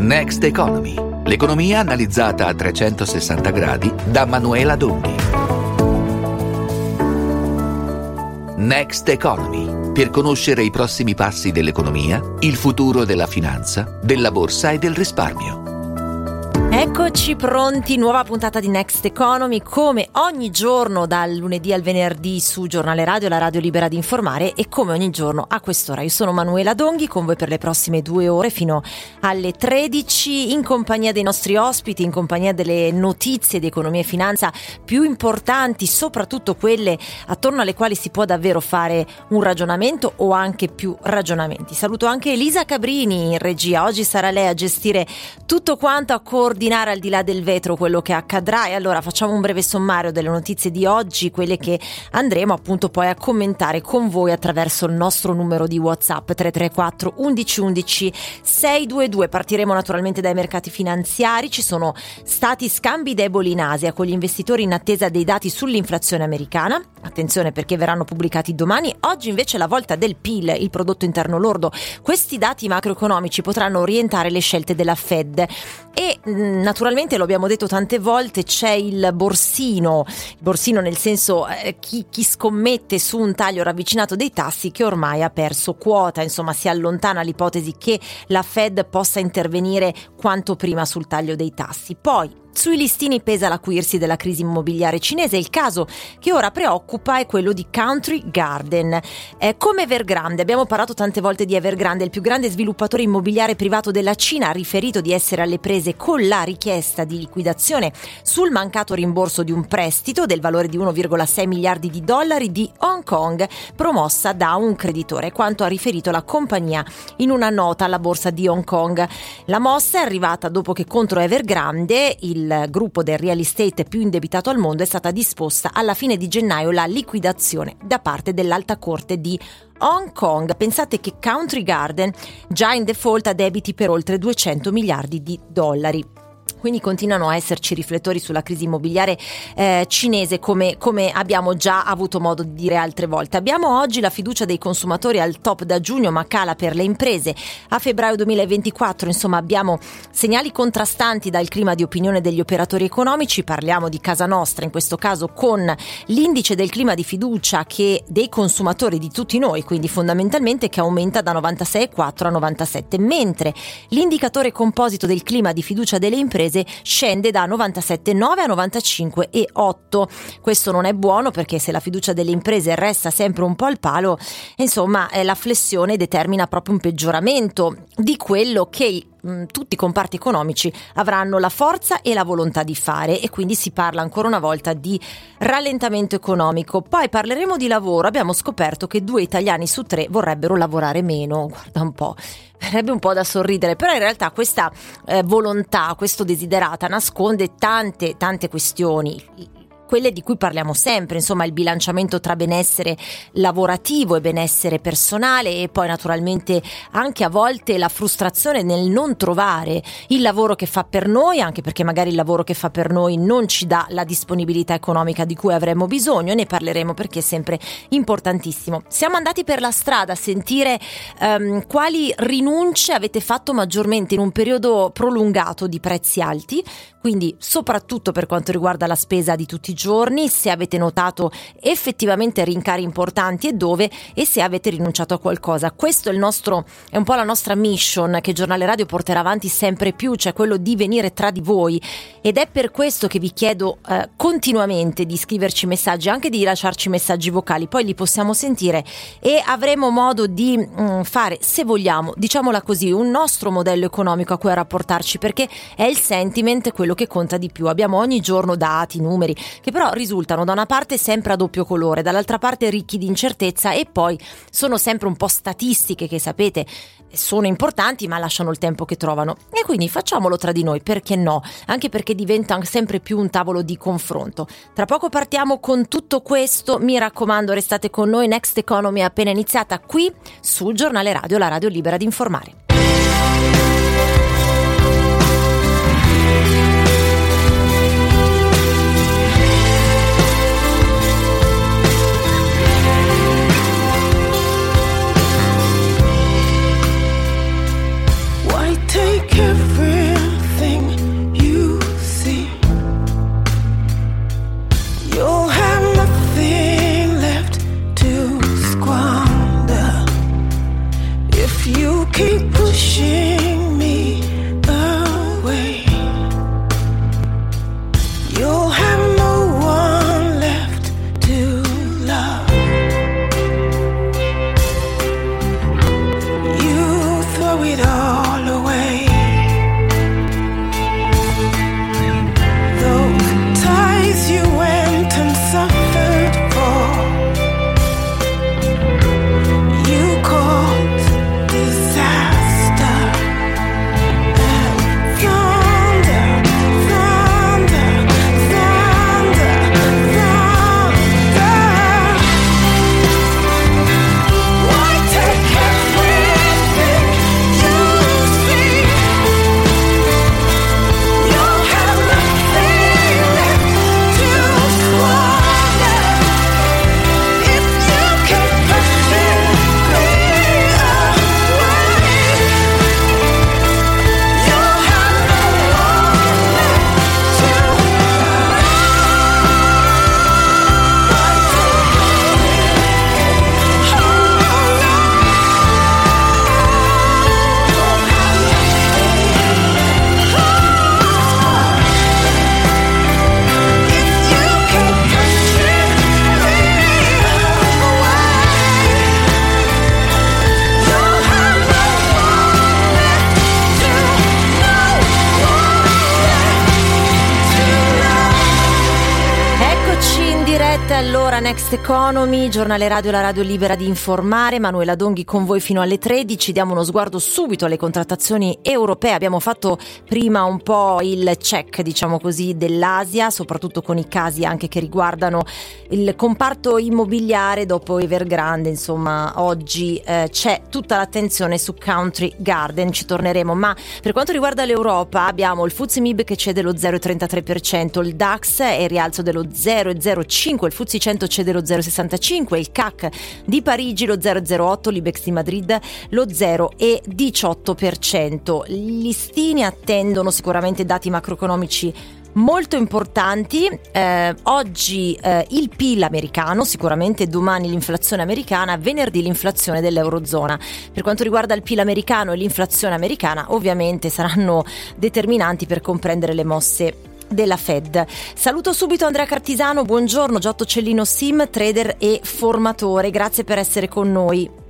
Next Economy. L'economia analizzata a 360 gradi da Manuela Donghi. Next Economy. Per conoscere i prossimi passi dell'economia, il futuro della finanza, della borsa e del risparmio. Eccoci pronti, nuova puntata di Next Economy, come ogni giorno dal lunedì al venerdì su Giornale Radio, la radio libera di informare e come ogni giorno a quest'ora. Io sono Manuela Donghi con voi per le prossime due ore fino alle 13 in compagnia dei nostri ospiti, in compagnia delle notizie di economia e finanza più importanti, soprattutto quelle attorno alle quali si può davvero fare un ragionamento o anche più ragionamenti. Saluto anche Elisa Cabrini in regia, oggi sarà lei a gestire tutto quanto a coordinare coordinare al di là del vetro quello che accadrà e allora facciamo un breve sommario delle notizie di oggi, quelle che andremo appunto poi a commentare con voi attraverso il nostro numero di WhatsApp 334 1111 622. Partiremo naturalmente dai mercati finanziari, ci sono stati scambi deboli in Asia con gli investitori in attesa dei dati sull'inflazione americana. Attenzione perché verranno pubblicati domani. Oggi invece è la volta del PIL, il prodotto interno lordo. Questi dati macroeconomici potranno orientare le scelte della Fed e mm, naturalmente lo abbiamo detto tante volte c'è il borsino, il borsino nel senso eh, chi, chi, scommette su un taglio ravvicinato dei tassi che ormai ha perso quota, insomma si allontana l'ipotesi che la Fed possa intervenire quanto prima sul taglio dei tassi. Poi sui listini pesa l'acuirsi della crisi immobiliare cinese. Il caso che ora preoccupa è quello di Country Garden. Eh, come Evergrande, abbiamo parlato tante volte di Evergrande, il più grande sviluppatore immobiliare privato della Cina, ha riferito di essere alle prese con la richiesta di liquidazione sul mancato rimborso di un prestito del valore di 1,6 miliardi di dollari di Hong Kong promossa da un creditore, quanto ha riferito la compagnia in una nota alla borsa di Hong Kong. La mossa è arrivata dopo che contro Evergrande il il gruppo del real estate più indebitato al mondo è stata disposta alla fine di gennaio la liquidazione da parte dell'Alta Corte di Hong Kong. Pensate che Country Garden già in default ha debiti per oltre 200 miliardi di dollari. Quindi continuano a esserci riflettori sulla crisi immobiliare eh, cinese come, come, abbiamo già avuto modo di dire altre volte. Abbiamo oggi la fiducia dei consumatori al top da giugno ma cala per le imprese. A febbraio 2024 insomma abbiamo segnali contrastanti dal clima di opinione degli operatori economici. Parliamo di casa nostra in questo caso con l'indice del clima di fiducia che dei consumatori di tutti noi, quindi fondamentalmente che aumenta da 96,4 a 97, mentre l'indicatore composito del clima di fiducia delle imprese imprese scende da 97,9 a 95,8. Questo non è buono perché se la fiducia delle imprese resta sempre un po' al palo, insomma, eh, la flessione determina proprio un peggioramento di quello che mm, tutti i comparti economici avranno la forza e la volontà di fare e quindi si parla ancora una volta di rallentamento economico. Poi parleremo di lavoro, abbiamo scoperto che due italiani su tre vorrebbero lavorare meno, guarda un po' verrebbe un po' da sorridere, però in realtà questa eh, volontà, questo desiderata nasconde tante, tante questioni quelle di cui parliamo sempre, insomma il bilanciamento tra benessere lavorativo e benessere personale e poi naturalmente anche a volte la frustrazione nel non trovare il lavoro che fa per noi, anche perché magari il lavoro che fa per noi non ci dà la disponibilità economica di cui avremmo bisogno, ne parleremo perché è sempre importantissimo. Siamo andati per la strada a sentire um, quali rinunce avete fatto maggiormente in un periodo prolungato di prezzi alti, quindi soprattutto per quanto riguarda la spesa di tutti i giorni, se avete notato effettivamente rincari importanti e dove e se avete rinunciato a qualcosa. Questo è il nostro è un po' la nostra mission che Giornale Radio porterà avanti sempre più, cioè quello di venire tra di voi ed è per questo che vi chiedo eh, continuamente di scriverci messaggi, anche di lasciarci messaggi vocali, poi li possiamo sentire e avremo modo di mh, mm, fare, se vogliamo, diciamola così, un nostro modello economico a cui rapportarci perché è il sentiment quello che conta di più. Abbiamo ogni giorno dati, numeri che che però risultano da una parte sempre a doppio colore, dall'altra parte ricchi di incertezza e poi sono sempre un po' statistiche che sapete sono importanti ma lasciano il tempo che trovano. E quindi facciamolo tra di noi, perché no? Anche perché diventa sempre più un tavolo di confronto. Tra poco partiamo con tutto questo, mi raccomando restate con noi, Next Economy è appena iniziata qui sul giornale radio, la radio libera di informare. 已不行 Next Economy, giornale radio La Radio Libera di informare. Manuela Donghi con voi fino alle 13. Diamo uno sguardo subito alle contrattazioni europee. Abbiamo fatto prima un po' il check, diciamo così, dell'Asia, soprattutto con i casi anche che riguardano il comparto immobiliare dopo Evergrande. Insomma, oggi eh, c'è tutta l'attenzione su Country Garden, ci torneremo. Ma per quanto riguarda l'Europa, abbiamo il FTSE MIB che cede lo 0,33%, il DAX è rialzo dello 0,05%, il FTSE 100 cede lo 0,65, il CAC di Parigi lo 0,08, l'Ibex di Madrid lo 0,18%. Gli listini attendono sicuramente dati macroeconomici molto importanti. Eh, oggi eh, il PIL americano, sicuramente domani l'inflazione americana, venerdì l'inflazione dell'Eurozona. Per quanto riguarda il PIL americano e l'inflazione americana, ovviamente saranno determinanti per comprendere le mosse della Fed. Saluto subito Andrea Cartisano, buongiorno Giotto Cellino Sim, trader e formatore, grazie per essere con noi.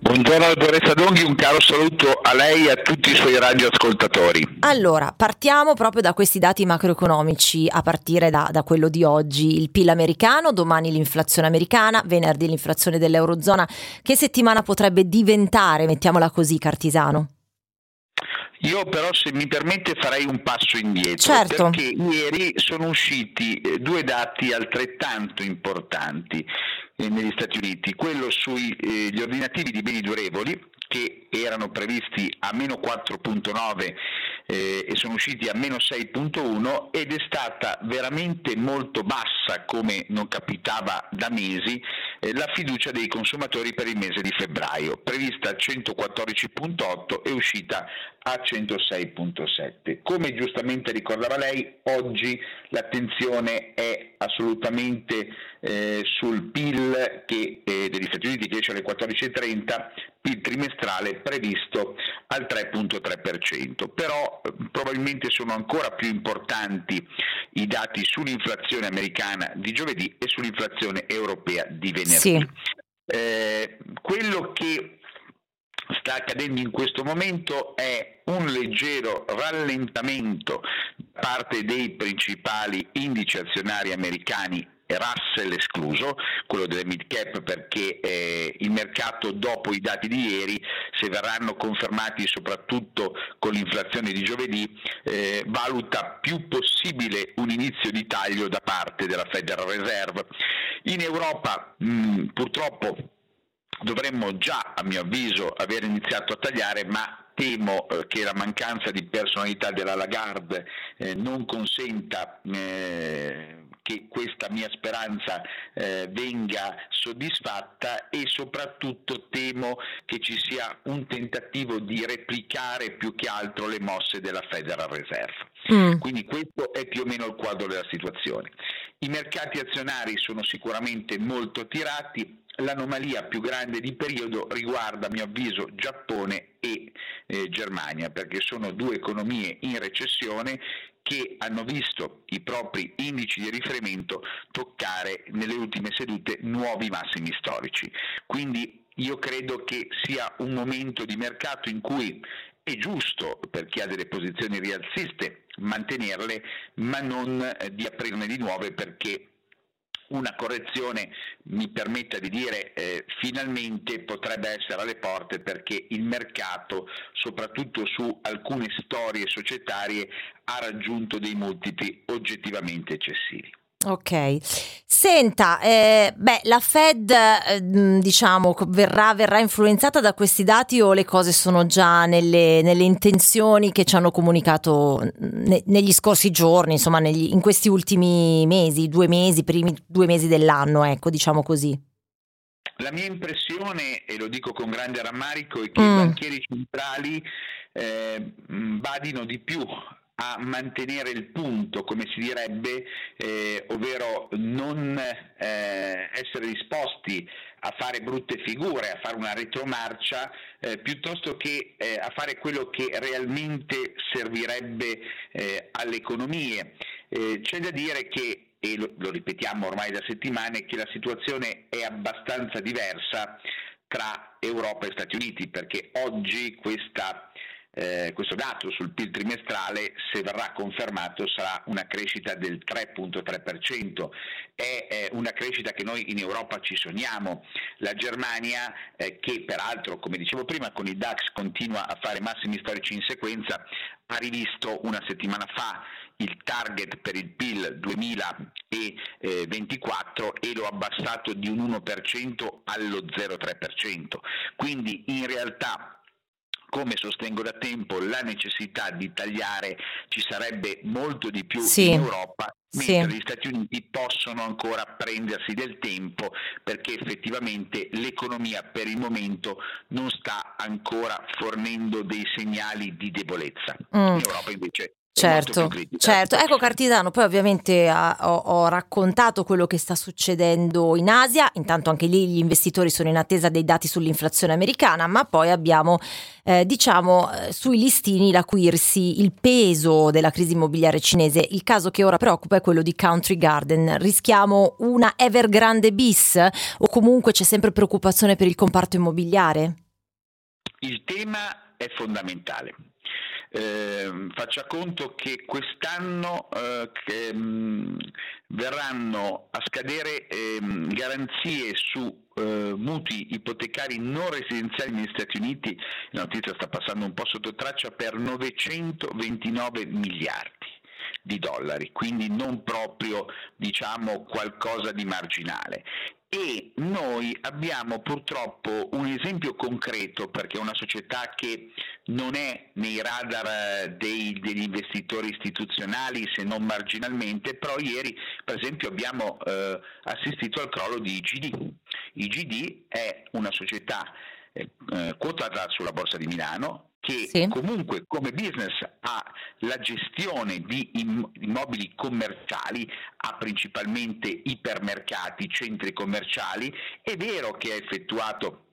Buongiorno dottoressa Donghi, un caro saluto a lei e a tutti i suoi radioascoltatori. Allora, partiamo proprio da questi dati macroeconomici, a partire da, da, quello di oggi, il PIL americano, domani l'inflazione americana, venerdì l'inflazione dell'Eurozona. Che settimana potrebbe diventare, mettiamola così, Cartisano? Io però se mi permette farei un passo indietro certo. perché ieri sono usciti eh, due dati altrettanto importanti eh, negli Stati Uniti, quello sugli eh, ordinativi di beni durevoli che erano previsti a meno 4.9 eh, e sono usciti a meno 6.1 ed è stata veramente molto bassa, come non capitava da mesi, eh, la fiducia dei consumatori per il mese di febbraio, prevista a 114.8 e uscita a 106.7. Come giustamente ricordava lei, oggi l'attenzione è assolutamente eh, sul PIL che, eh, degli Stati Uniti che esce alle 14.30, PIL trimestrale previsto al 3.3%. Però eh, probabilmente sono ancora più importanti i dati sull'inflazione americana di giovedì e sull'inflazione europea di venerdì. Sì. Eh, quello che sta accadendo in questo momento è un leggero rallentamento da parte dei principali indici azionari americani Russell escluso, quello delle mid cap perché eh, il mercato dopo i dati di ieri, se verranno confermati soprattutto con l'inflazione di giovedì, eh, valuta più possibile un inizio di taglio da parte della Federal Reserve. In Europa mh, purtroppo dovremmo già, a mio avviso, aver iniziato a tagliare, ma temo eh, che la mancanza di personalità della Lagarde eh, non consenta eh, che questa mia speranza eh, venga soddisfatta e soprattutto temo che ci sia un tentativo di replicare più che altro le mosse della Federal Reserve. Mm. Quindi questo è più o meno il quadro della situazione. I mercati azionari sono sicuramente molto tirati, l'anomalia più grande di periodo riguarda a mio avviso Giappone e eh, Germania perché sono due economie in recessione che hanno visto i propri indici di riferimento toccare nelle ultime sedute nuovi massimi storici. Quindi io credo che sia un momento di mercato in cui è giusto per chi ha delle posizioni rialziste mantenerle, ma non eh, di aprirne di nuove perché una correzione, mi permetta di dire, eh, finalmente potrebbe essere alle porte perché il mercato, soprattutto su alcune storie societarie, ha raggiunto dei multipli oggettivamente eccessivi. Ok, senta, eh, beh, la Fed eh, diciamo verrà, verrà, influenzata da questi dati o le cose sono già nelle, nelle intenzioni che ci hanno comunicato ne, negli scorsi giorni, insomma negli, in questi ultimi mesi, due mesi, primi due mesi dell'anno, ecco, diciamo così. La mia impressione, e lo dico con grande rammarico, è che mm. i banchieri centrali eh, badino di più a mantenere il punto, come si direbbe, eh, ovvero non eh, essere disposti a fare brutte figure, a fare una retromarcia, eh, piuttosto che eh, a fare quello che realmente servirebbe eh, alle economie. Eh, c'è da dire che, e lo, lo ripetiamo ormai da settimane, che la situazione è abbastanza diversa tra Europa e Stati Uniti, perché oggi questa eh, questo dato sul PIL trimestrale, se verrà confermato, sarà una crescita del 3.3%. È eh, una crescita che noi in Europa ci sogniamo. La Germania, eh, che peraltro, come dicevo prima, con il DAX continua a fare massimi storici in sequenza, ha rivisto una settimana fa il target per il PIL 2024 e lo ha abbassato di un 1% allo 0,3%. Quindi in realtà come sostengo da tempo, la necessità di tagliare ci sarebbe molto di più sì. in Europa, mentre sì. gli Stati Uniti possono ancora prendersi del tempo perché effettivamente l'economia per il momento non sta ancora fornendo dei segnali di debolezza. Mm. In Europa invece Certo, certo. Ecco Cartisano, poi ovviamente ha, ho, ho, raccontato quello che sta succedendo in Asia, intanto anche lì gli investitori sono in attesa dei dati sull'inflazione americana, ma poi abbiamo eh, diciamo eh, sui listini l'acuirsi il peso della crisi immobiliare cinese. Il caso che ora preoccupa è quello di Country Garden. Rischiamo una Evergrande bis o comunque c'è sempre preoccupazione per il comparto immobiliare? Il tema è fondamentale eh, faccia conto che quest'anno eh, che, mh, mm, verranno a scadere eh, garanzie su eh, mutui ipotecari non residenziali negli Stati Uniti, la notizia sta passando un po' sotto traccia, per 929 miliardi di dollari, quindi non proprio diciamo qualcosa di marginale e noi abbiamo purtroppo un esempio concreto perché è una società che non è nei radar eh, dei, degli investitori istituzionali se non marginalmente, però ieri per esempio abbiamo eh, assistito al crollo di IGD. IGD è una società eh, eh quotata sulla borsa di Milano, che sì. comunque come business ha la gestione di immobili commerciali, ha principalmente ipermercati, centri commerciali, è vero che ha effettuato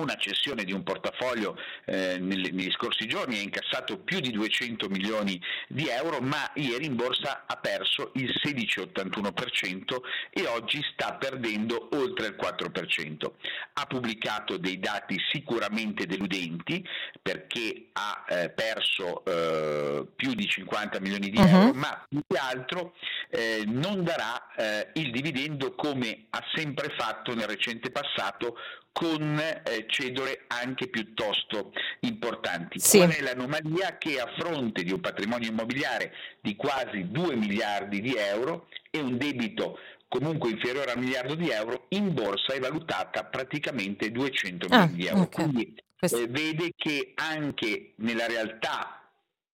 una cessione di un portafoglio eh, negli, negli, scorsi giorni ha incassato più di 200 milioni di euro, ma ieri in borsa ha perso il 16,81% e oggi sta perdendo oltre il 4%. Ha pubblicato dei dati sicuramente deludenti perché ha eh, perso eh, più di 50 milioni di uh-huh. euro, ma più che altro eh, non darà eh, il dividendo come ha sempre fatto nel recente passato con eh, cedole anche piuttosto importanti. Sì. Qual è l'anomalia che a fronte di un patrimonio immobiliare di quasi 2 miliardi di euro e un debito comunque inferiore a un miliardo di euro, in borsa è valutata praticamente 200 ah, milioni di euro. Okay. Quindi eh, vede che anche nella realtà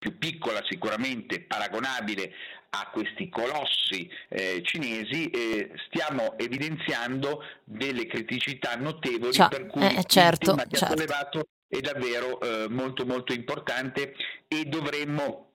più piccola sicuramente, paragonabile a questi colossi eh, cinesi, eh, stiamo evidenziando delle criticità notevoli Ciao. per cui eh, certo, il tema che certo. ha sollevato è davvero eh, molto molto importante e dovremmo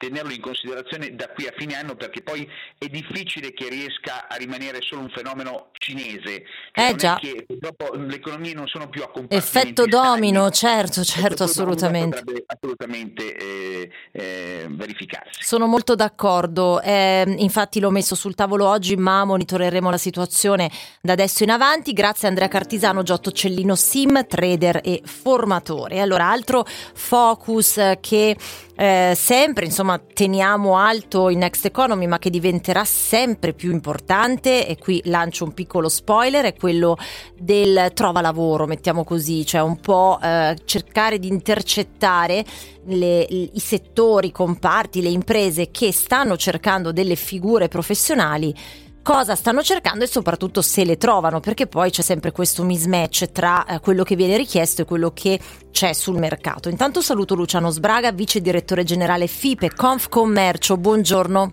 tenerlo in considerazione da qui a fine anno perché poi è difficile che riesca a rimanere solo un fenomeno cinese. Cioè eh già. Che dopo le economie non sono più a Effetto domino, certo, certo, assolutamente. assolutamente eh, eh, verificarsi. Sono molto d'accordo, eh, infatti l'ho messo sul tavolo oggi, ma monitoreremo la situazione da adesso in avanti. Grazie Andrea Cartisano, Giotto Cellino Sim, trader e formatore. Allora, altro focus che eh, sempre insomma teniamo alto in Next Economy ma che diventerà sempre più importante. E qui lancio un piccolo spoiler è quello del trova lavoro mettiamo così cioè un po' eh, cercare di intercettare le, i settori, i comparti, le imprese che stanno cercando delle figure professionali cosa stanno cercando e soprattutto se le trovano, perché poi c'è sempre questo mismatch tra eh, quello che viene richiesto e quello che c'è sul mercato. Intanto saluto Luciano Sbraga, vice direttore generale FIPE Confcommercio. Buongiorno.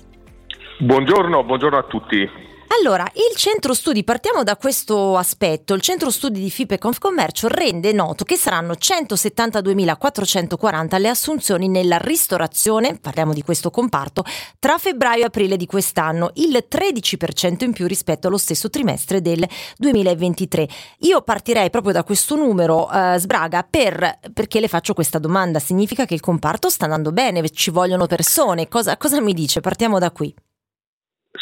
Buongiorno, buongiorno a tutti. Allora, il centro studi, partiamo da questo aspetto, il centro studi di FIPE Confcommercio rende noto che saranno 172.440 le assunzioni nella ristorazione, parliamo di questo comparto, tra febbraio e aprile di quest'anno, il 13% in più rispetto allo stesso trimestre del 2023. Io partirei proprio da questo numero, eh, Sbraga, per, perché le faccio questa domanda. Significa che il comparto sta andando bene, ci vogliono persone, cosa, cosa mi dice? Partiamo da qui.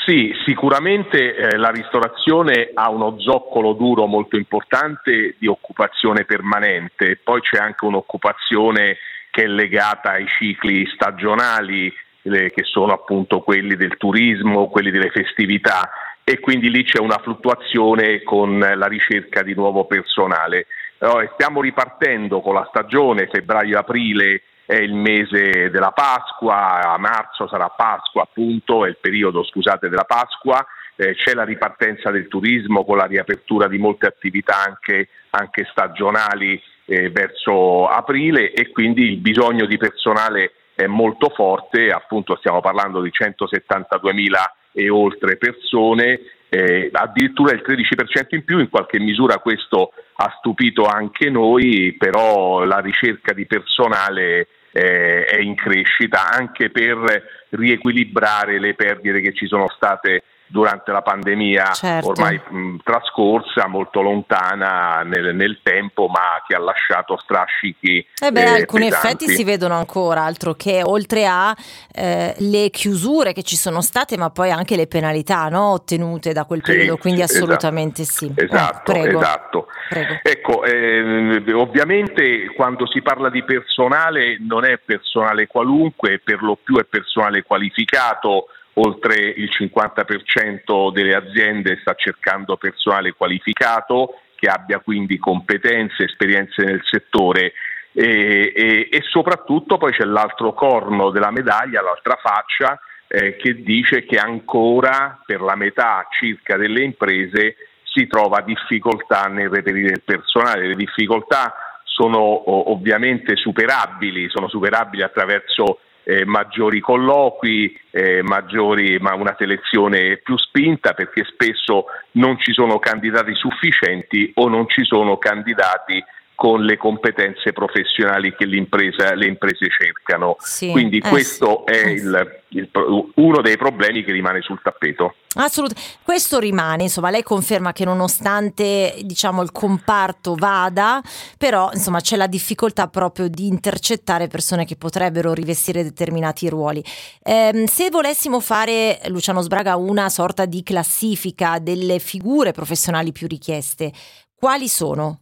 Sì, sicuramente eh, la ristorazione ha uno zoccolo duro molto importante di occupazione permanente, poi c'è anche un'occupazione che è legata ai cicli stagionali, eh, che sono appunto quelli del turismo, quelli delle festività e quindi lì c'è una fluttuazione con la ricerca di nuovo personale. Allora, stiamo ripartendo con la stagione febbraio-aprile è il mese della Pasqua, a marzo sarà Pasqua appunto, è il periodo scusate della Pasqua, eh, c'è la ripartenza del turismo con la riapertura di molte attività anche, anche stagionali eh, verso aprile e quindi il bisogno di personale è molto forte, appunto stiamo parlando di 172.000 e oltre persone, eh, addirittura il 13% in più, in qualche misura questo ha stupito anche noi, però la ricerca di personale eh, è in crescita anche per riequilibrare le perdite che ci sono state durante la pandemia certo. ormai mh, trascorsa, molto lontana nel, nel, tempo, ma che ha lasciato strascichi. Eh beh, eh, alcuni pesanti. effetti si vedono ancora, altro che oltre a eh, le chiusure che ci sono state, ma poi anche le penalità no? ottenute da quel periodo, sì, quindi esatto. assolutamente esatto, sì. Esatto, eh, prego. esatto. Prego. Ecco, eh, ovviamente quando si parla di personale non è personale qualunque, per lo più è personale qualificato oltre il 50% delle aziende sta cercando personale qualificato che abbia quindi competenze, esperienze nel settore e, e, e soprattutto poi c'è l'altro corno della medaglia, l'altra faccia eh, che dice che ancora per la metà circa delle imprese si trova difficoltà nel reperire il personale. Le difficoltà sono ovviamente superabili, sono superabili attraverso eh, maggiori colloqui, eh, maggiori, ma una selezione più spinta perché spesso non ci sono candidati sufficienti o non ci sono candidati con le competenze professionali che le imprese cercano. Sì, Quindi eh questo sì, è il, il, uno dei problemi che rimane sul tappeto. Assolutamente, questo rimane, insomma, lei conferma che nonostante diciamo, il comparto vada, però insomma, c'è la difficoltà proprio di intercettare persone che potrebbero rivestire determinati ruoli. Eh, se volessimo fare, Luciano Sbraga, una sorta di classifica delle figure professionali più richieste, quali sono?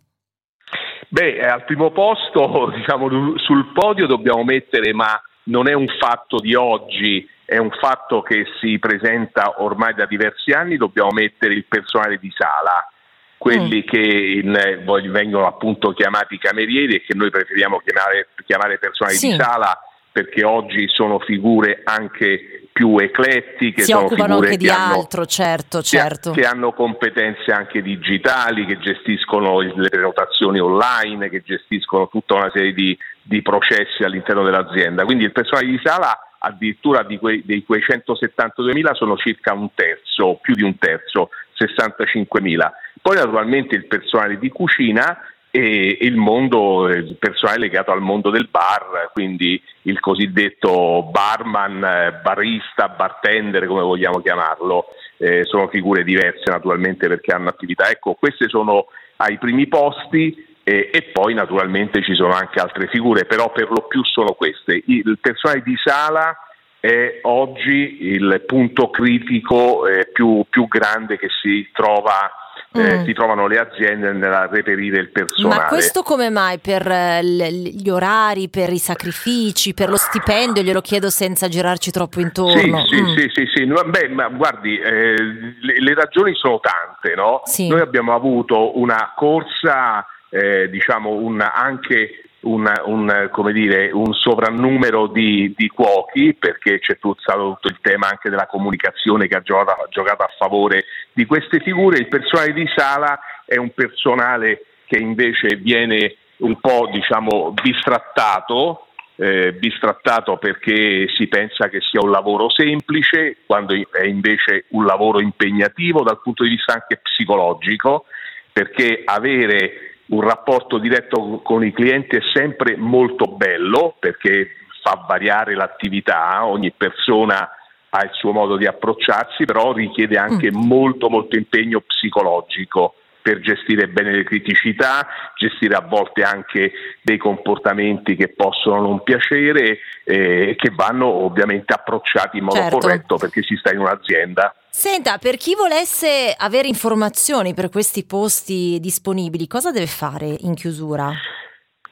Beh, al primo posto, diciamo, sul podio dobbiamo mettere, ma non è un fatto di oggi, è un fatto che si presenta ormai da diversi anni, dobbiamo mettere il personale di sala, quelli mm. che in, vengono appunto chiamati camerieri e che noi preferiamo chiamare, chiamare personale sì. di sala perché oggi sono figure anche più eclettiche, si sono occupano anche di hanno, altro, certo, certo. Che, che, hanno competenze anche digitali, che gestiscono le prenotazioni online, che gestiscono tutta una serie di, di processi all'interno dell'azienda. Quindi il personale di sala addirittura di quei, dei quei 172.000 sono circa un terzo, più di un terzo, 65.000. Poi naturalmente il personale di cucina e il mondo, il personale legato al mondo del bar, quindi il cosiddetto barman, barista, bartender, come vogliamo chiamarlo, eh, sono figure diverse naturalmente perché hanno attività. Ecco, queste sono ai primi posti eh, e poi naturalmente ci sono anche altre figure, però per lo più sono queste. Il personale di sala è oggi il punto critico eh, più, più grande che si trova eh, mm. si trovano le aziende nel reperire il personale. Ma questo come mai? Per eh, gli orari, per i sacrifici, per lo stipendio? Glielo chiedo senza girarci troppo intorno. Sì, mm. sì, sì, sì, Beh, ma guardi, eh, le, le, ragioni sono tante, no? Sì. Noi abbiamo avuto una corsa, eh, diciamo, un, anche un, un, dire, un sovrannumero di, di, cuochi, perché c'è stato tutto il tema anche della comunicazione che ha giocato, giocato, a favore di queste figure. Il personale di sala è un personale che invece viene un po' diciamo, bistrattato, eh, bistrattato perché si pensa che sia un lavoro semplice, quando è invece un lavoro impegnativo dal punto di vista anche psicologico, perché avere un rapporto diretto con i clienti è sempre molto bello perché fa variare l'attività, ogni persona ha il suo modo di approcciarsi, però richiede anche mm. molto molto impegno psicologico per gestire bene le criticità, gestire a volte anche dei comportamenti che possono non piacere e eh, che vanno ovviamente approcciati in modo certo. corretto perché si sta in un'azienda. Senta, per chi volesse avere informazioni per questi posti disponibili, cosa deve fare in chiusura?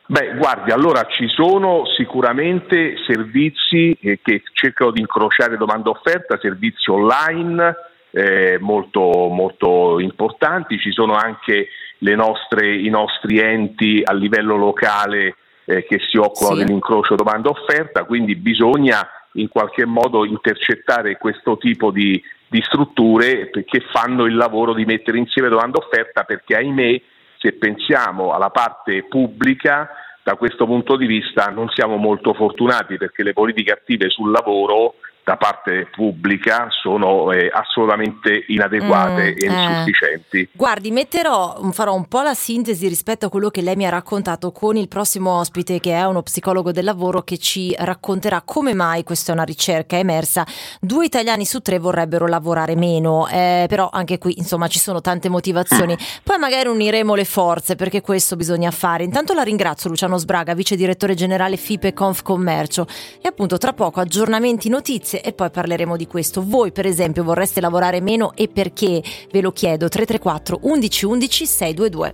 Beh, guardi, allora ci sono sicuramente servizi eh, che cercano di incrociare domanda offerta, servizi online eh, molto, molto importanti, ci sono anche nostre, i nostri enti a livello locale eh, che si occupano sì. dell'incrocio domanda offerta, quindi bisogna in qualche modo intercettare questo tipo di, di strutture che fanno il lavoro di mettere insieme domanda offerta perché ahimè se pensiamo alla parte pubblica da questo punto di vista non siamo molto fortunati perché le politiche attive sul lavoro da parte pubblica sono eh, assolutamente inadeguate mm, e insufficienti. Eh. Guardi, metterò, farò un po' la sintesi rispetto a quello che lei mi ha raccontato con il prossimo ospite che è uno psicologo del lavoro che ci racconterà come mai, questa è una ricerca emersa, due italiani su tre vorrebbero lavorare meno, eh, però anche qui insomma ci sono tante motivazioni. Mm. Poi magari uniremo le forze perché questo bisogna fare. Intanto la ringrazio Luciano Sbraga, vice direttore generale FIPE Conf Commercio e appunto tra poco aggiornamenti, notizie e poi parleremo di questo. Voi per esempio vorreste lavorare meno e perché? Ve lo chiedo 334 11 11 622.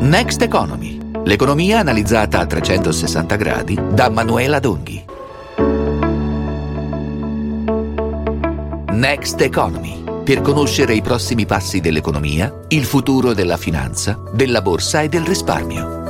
Next Economy. L'economia analizzata a 360 gradi da Manuela Donghi. Next Economy. Per conoscere i prossimi passi dell'economia, il futuro della finanza, della borsa e del risparmio.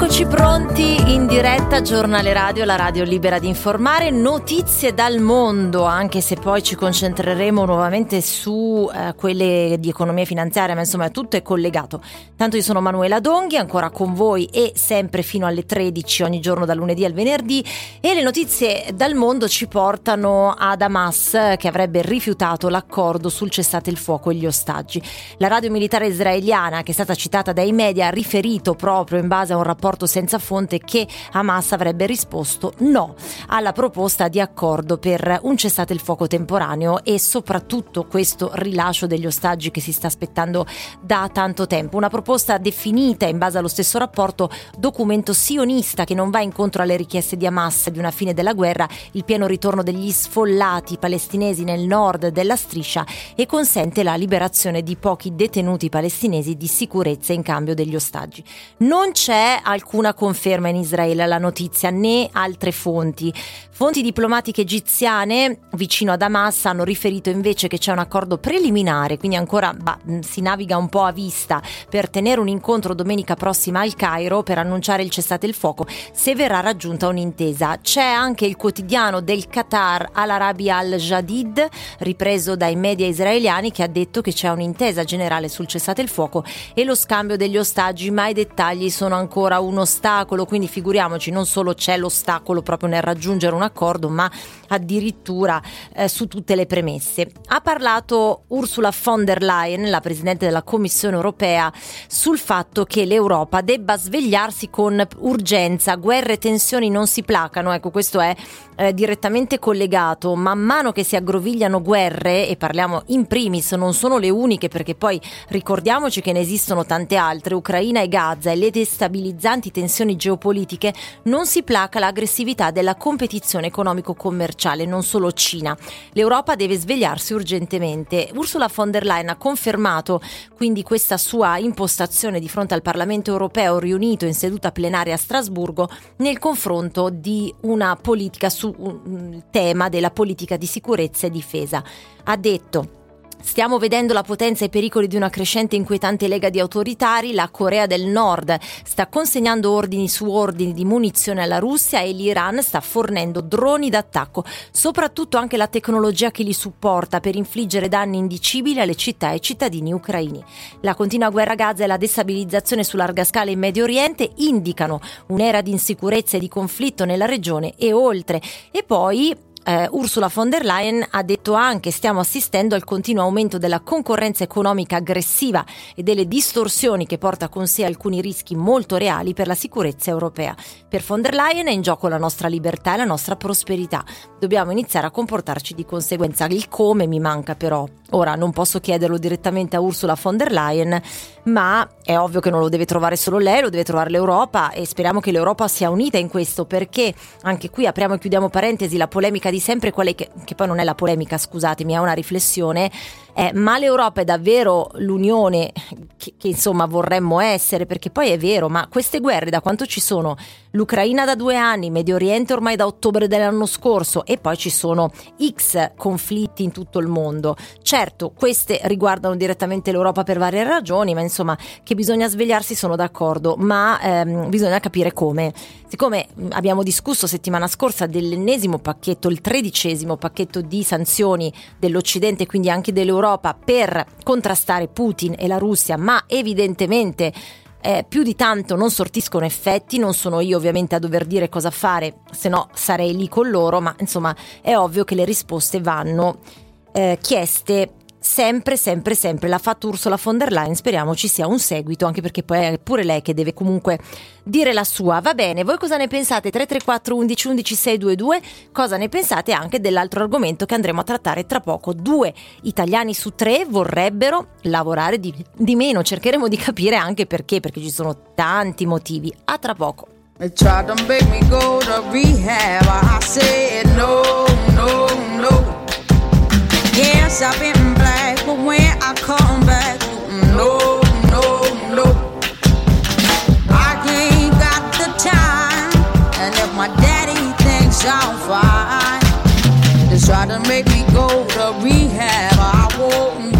Eccoci pronti in diretta, giornale radio, la radio libera di informare, notizie dal mondo, anche se poi ci concentreremo nuovamente su eh, quelle di economia finanziaria, ma insomma tutto è collegato. Tanto io sono Manuela Donghi, ancora con voi e sempre fino alle 13 ogni giorno dal lunedì al venerdì e le notizie dal mondo ci portano ad Hamas che avrebbe rifiutato l'accordo sul cessate il fuoco e gli ostaggi. La radio militare israeliana che è stata citata dai media ha riferito proprio in base a un rapporto rapporto senza fonte che Hamas avrebbe risposto no alla proposta di accordo per un cessate il fuoco temporaneo e soprattutto questo rilascio degli ostaggi che si sta aspettando da tanto tempo. Una proposta definita in base allo stesso rapporto documento sionista che non va incontro alle richieste di Hamas di una fine della guerra, il pieno ritorno degli sfollati palestinesi nel nord della striscia e consente la liberazione di pochi detenuti palestinesi di sicurezza in cambio degli ostaggi. Non c'è alcuna conferma in Israele alla notizia né altre fonti. Fonti diplomatiche egiziane vicino ad Hamas hanno riferito invece che c'è un accordo preliminare, quindi ancora bah, si naviga un po' a vista per tenere un incontro domenica prossima al Cairo per annunciare il cessate il fuoco se verrà raggiunta un'intesa. C'è anche il quotidiano del Qatar Al-Arabi Al-Jadid, ripreso dai media israeliani, che ha detto che c'è un'intesa generale sul cessate il fuoco e lo scambio degli ostaggi, ma i dettagli sono ancora un ostacolo, quindi figuriamoci, non solo c'è l'ostacolo proprio nel raggiungere un accordo, ma addirittura eh, su tutte le premesse. Ha parlato Ursula von der Leyen, la Presidente della Commissione europea, sul fatto che l'Europa debba svegliarsi con urgenza, guerre e tensioni non si placano, ecco questo è eh, direttamente collegato, man mano che si aggrovigliano guerre, e parliamo in primis, non sono le uniche perché poi ricordiamoci che ne esistono tante altre, Ucraina e Gaza e le destabilizzanti tensioni geopolitiche, non si placa l'aggressività della competizione economico-commerciale, non solo Cina. L'Europa deve svegliarsi urgentemente. Ursula von der Leyen ha confermato quindi questa sua impostazione di fronte al Parlamento europeo riunito in seduta plenaria a Strasburgo nel confronto di una politica su un tema della politica di sicurezza e difesa. Ha detto Stiamo vedendo la potenza e i pericoli di una crescente e inquietante lega di autoritari. La Corea del Nord sta consegnando ordini su ordini di munizione alla Russia e l'Iran sta fornendo droni d'attacco, soprattutto anche la tecnologia che li supporta per infliggere danni indicibili alle città e ai cittadini ucraini. La continua guerra a Gaza e la destabilizzazione su larga scala in Medio Oriente indicano un'era di insicurezza e di conflitto nella regione e oltre. E poi eh, Ursula von der Leyen ha detto anche stiamo assistendo al continuo aumento della concorrenza economica aggressiva e delle distorsioni che porta con sé alcuni rischi molto reali per la sicurezza europea. Per von der Leyen è in gioco la nostra libertà e la nostra prosperità. Dobbiamo iniziare a comportarci di conseguenza. Il come mi manca però. Ora non posso chiederlo direttamente a Ursula von der Leyen, ma è ovvio che non lo deve trovare solo lei, lo deve trovare l'Europa e speriamo che l'Europa sia unita in questo perché anche qui apriamo e chiudiamo parentesi la polemica di sempre, quale che, che poi non è la polemica, scusatemi, è una riflessione eh, ma l'Europa è davvero l'unione che, che, insomma vorremmo essere? Perché poi è vero, ma queste guerre da quanto ci sono? L'Ucraina da due anni, Medio Oriente ormai da ottobre dell'anno scorso e poi ci sono X conflitti in tutto il mondo. Certo, queste riguardano direttamente l'Europa per varie ragioni, ma insomma che bisogna svegliarsi sono d'accordo, ma ehm, bisogna capire come. Siccome abbiamo discusso settimana scorsa dell'ennesimo pacchetto, il tredicesimo pacchetto di sanzioni dell'Occidente, quindi anche dell'Europa, l'Europa per contrastare Putin e la Russia, ma evidentemente eh, più di tanto non sortiscono effetti, non sono io ovviamente a dover dire cosa fare, se no sarei lì con loro, ma insomma è ovvio che le risposte vanno eh, chieste sempre, sempre, sempre. L'ha fatto Ursula von der Leyen, speriamo ci sia un seguito, anche perché poi è pure lei che deve comunque dire la sua. Va bene, voi cosa ne pensate? 334 11 11 622, cosa ne pensate anche dell'altro argomento che andremo a trattare tra poco? Due italiani su tre vorrebbero lavorare di, di meno, cercheremo di capire anche perché, perché ci sono tanti motivi. A tra poco. They tried to make me go to rehab. I said no, no, no. Yes, I've been black, but when I come back, mm, no, no, no. I ain't got the time, and if my daddy thinks I'm fine, they try to make me go to rehab. I won't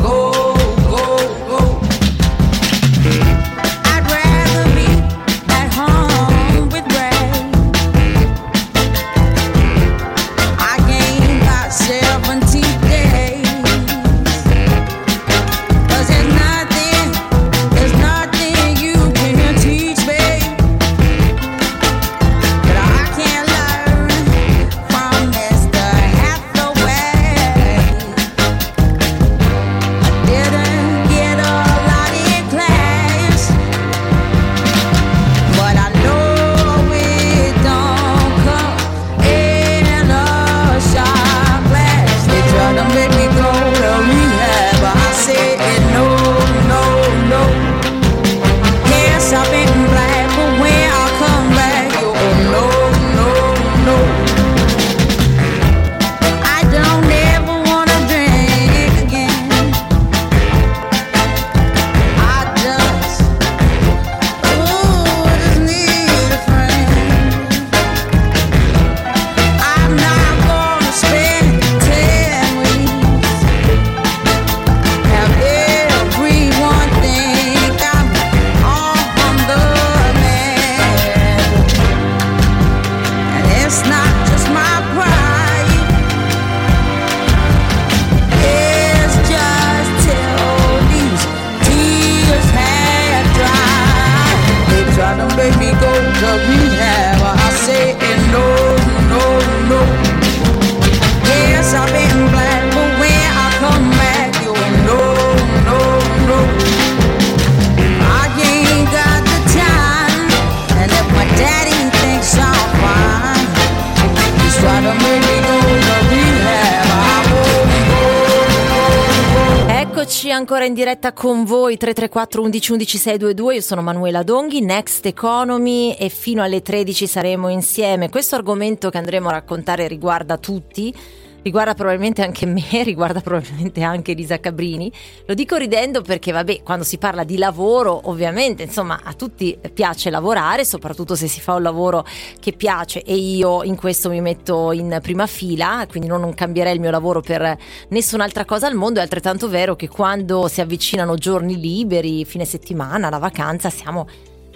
diretta con voi 334 11 11 622, io sono Manuela Donghi, Next Economy e fino alle 13 saremo insieme. Questo argomento che andremo a raccontare riguarda tutti riguarda probabilmente anche me, riguarda probabilmente anche Elisa Cabrini. Lo dico ridendo perché, vabbè, quando si parla di lavoro, ovviamente, insomma, a tutti piace lavorare, soprattutto se si fa un lavoro che piace e io in questo mi metto in prima fila, quindi non cambierei il mio lavoro per nessun'altra cosa al mondo. È altrettanto vero che quando si avvicinano giorni liberi, fine settimana, la vacanza, siamo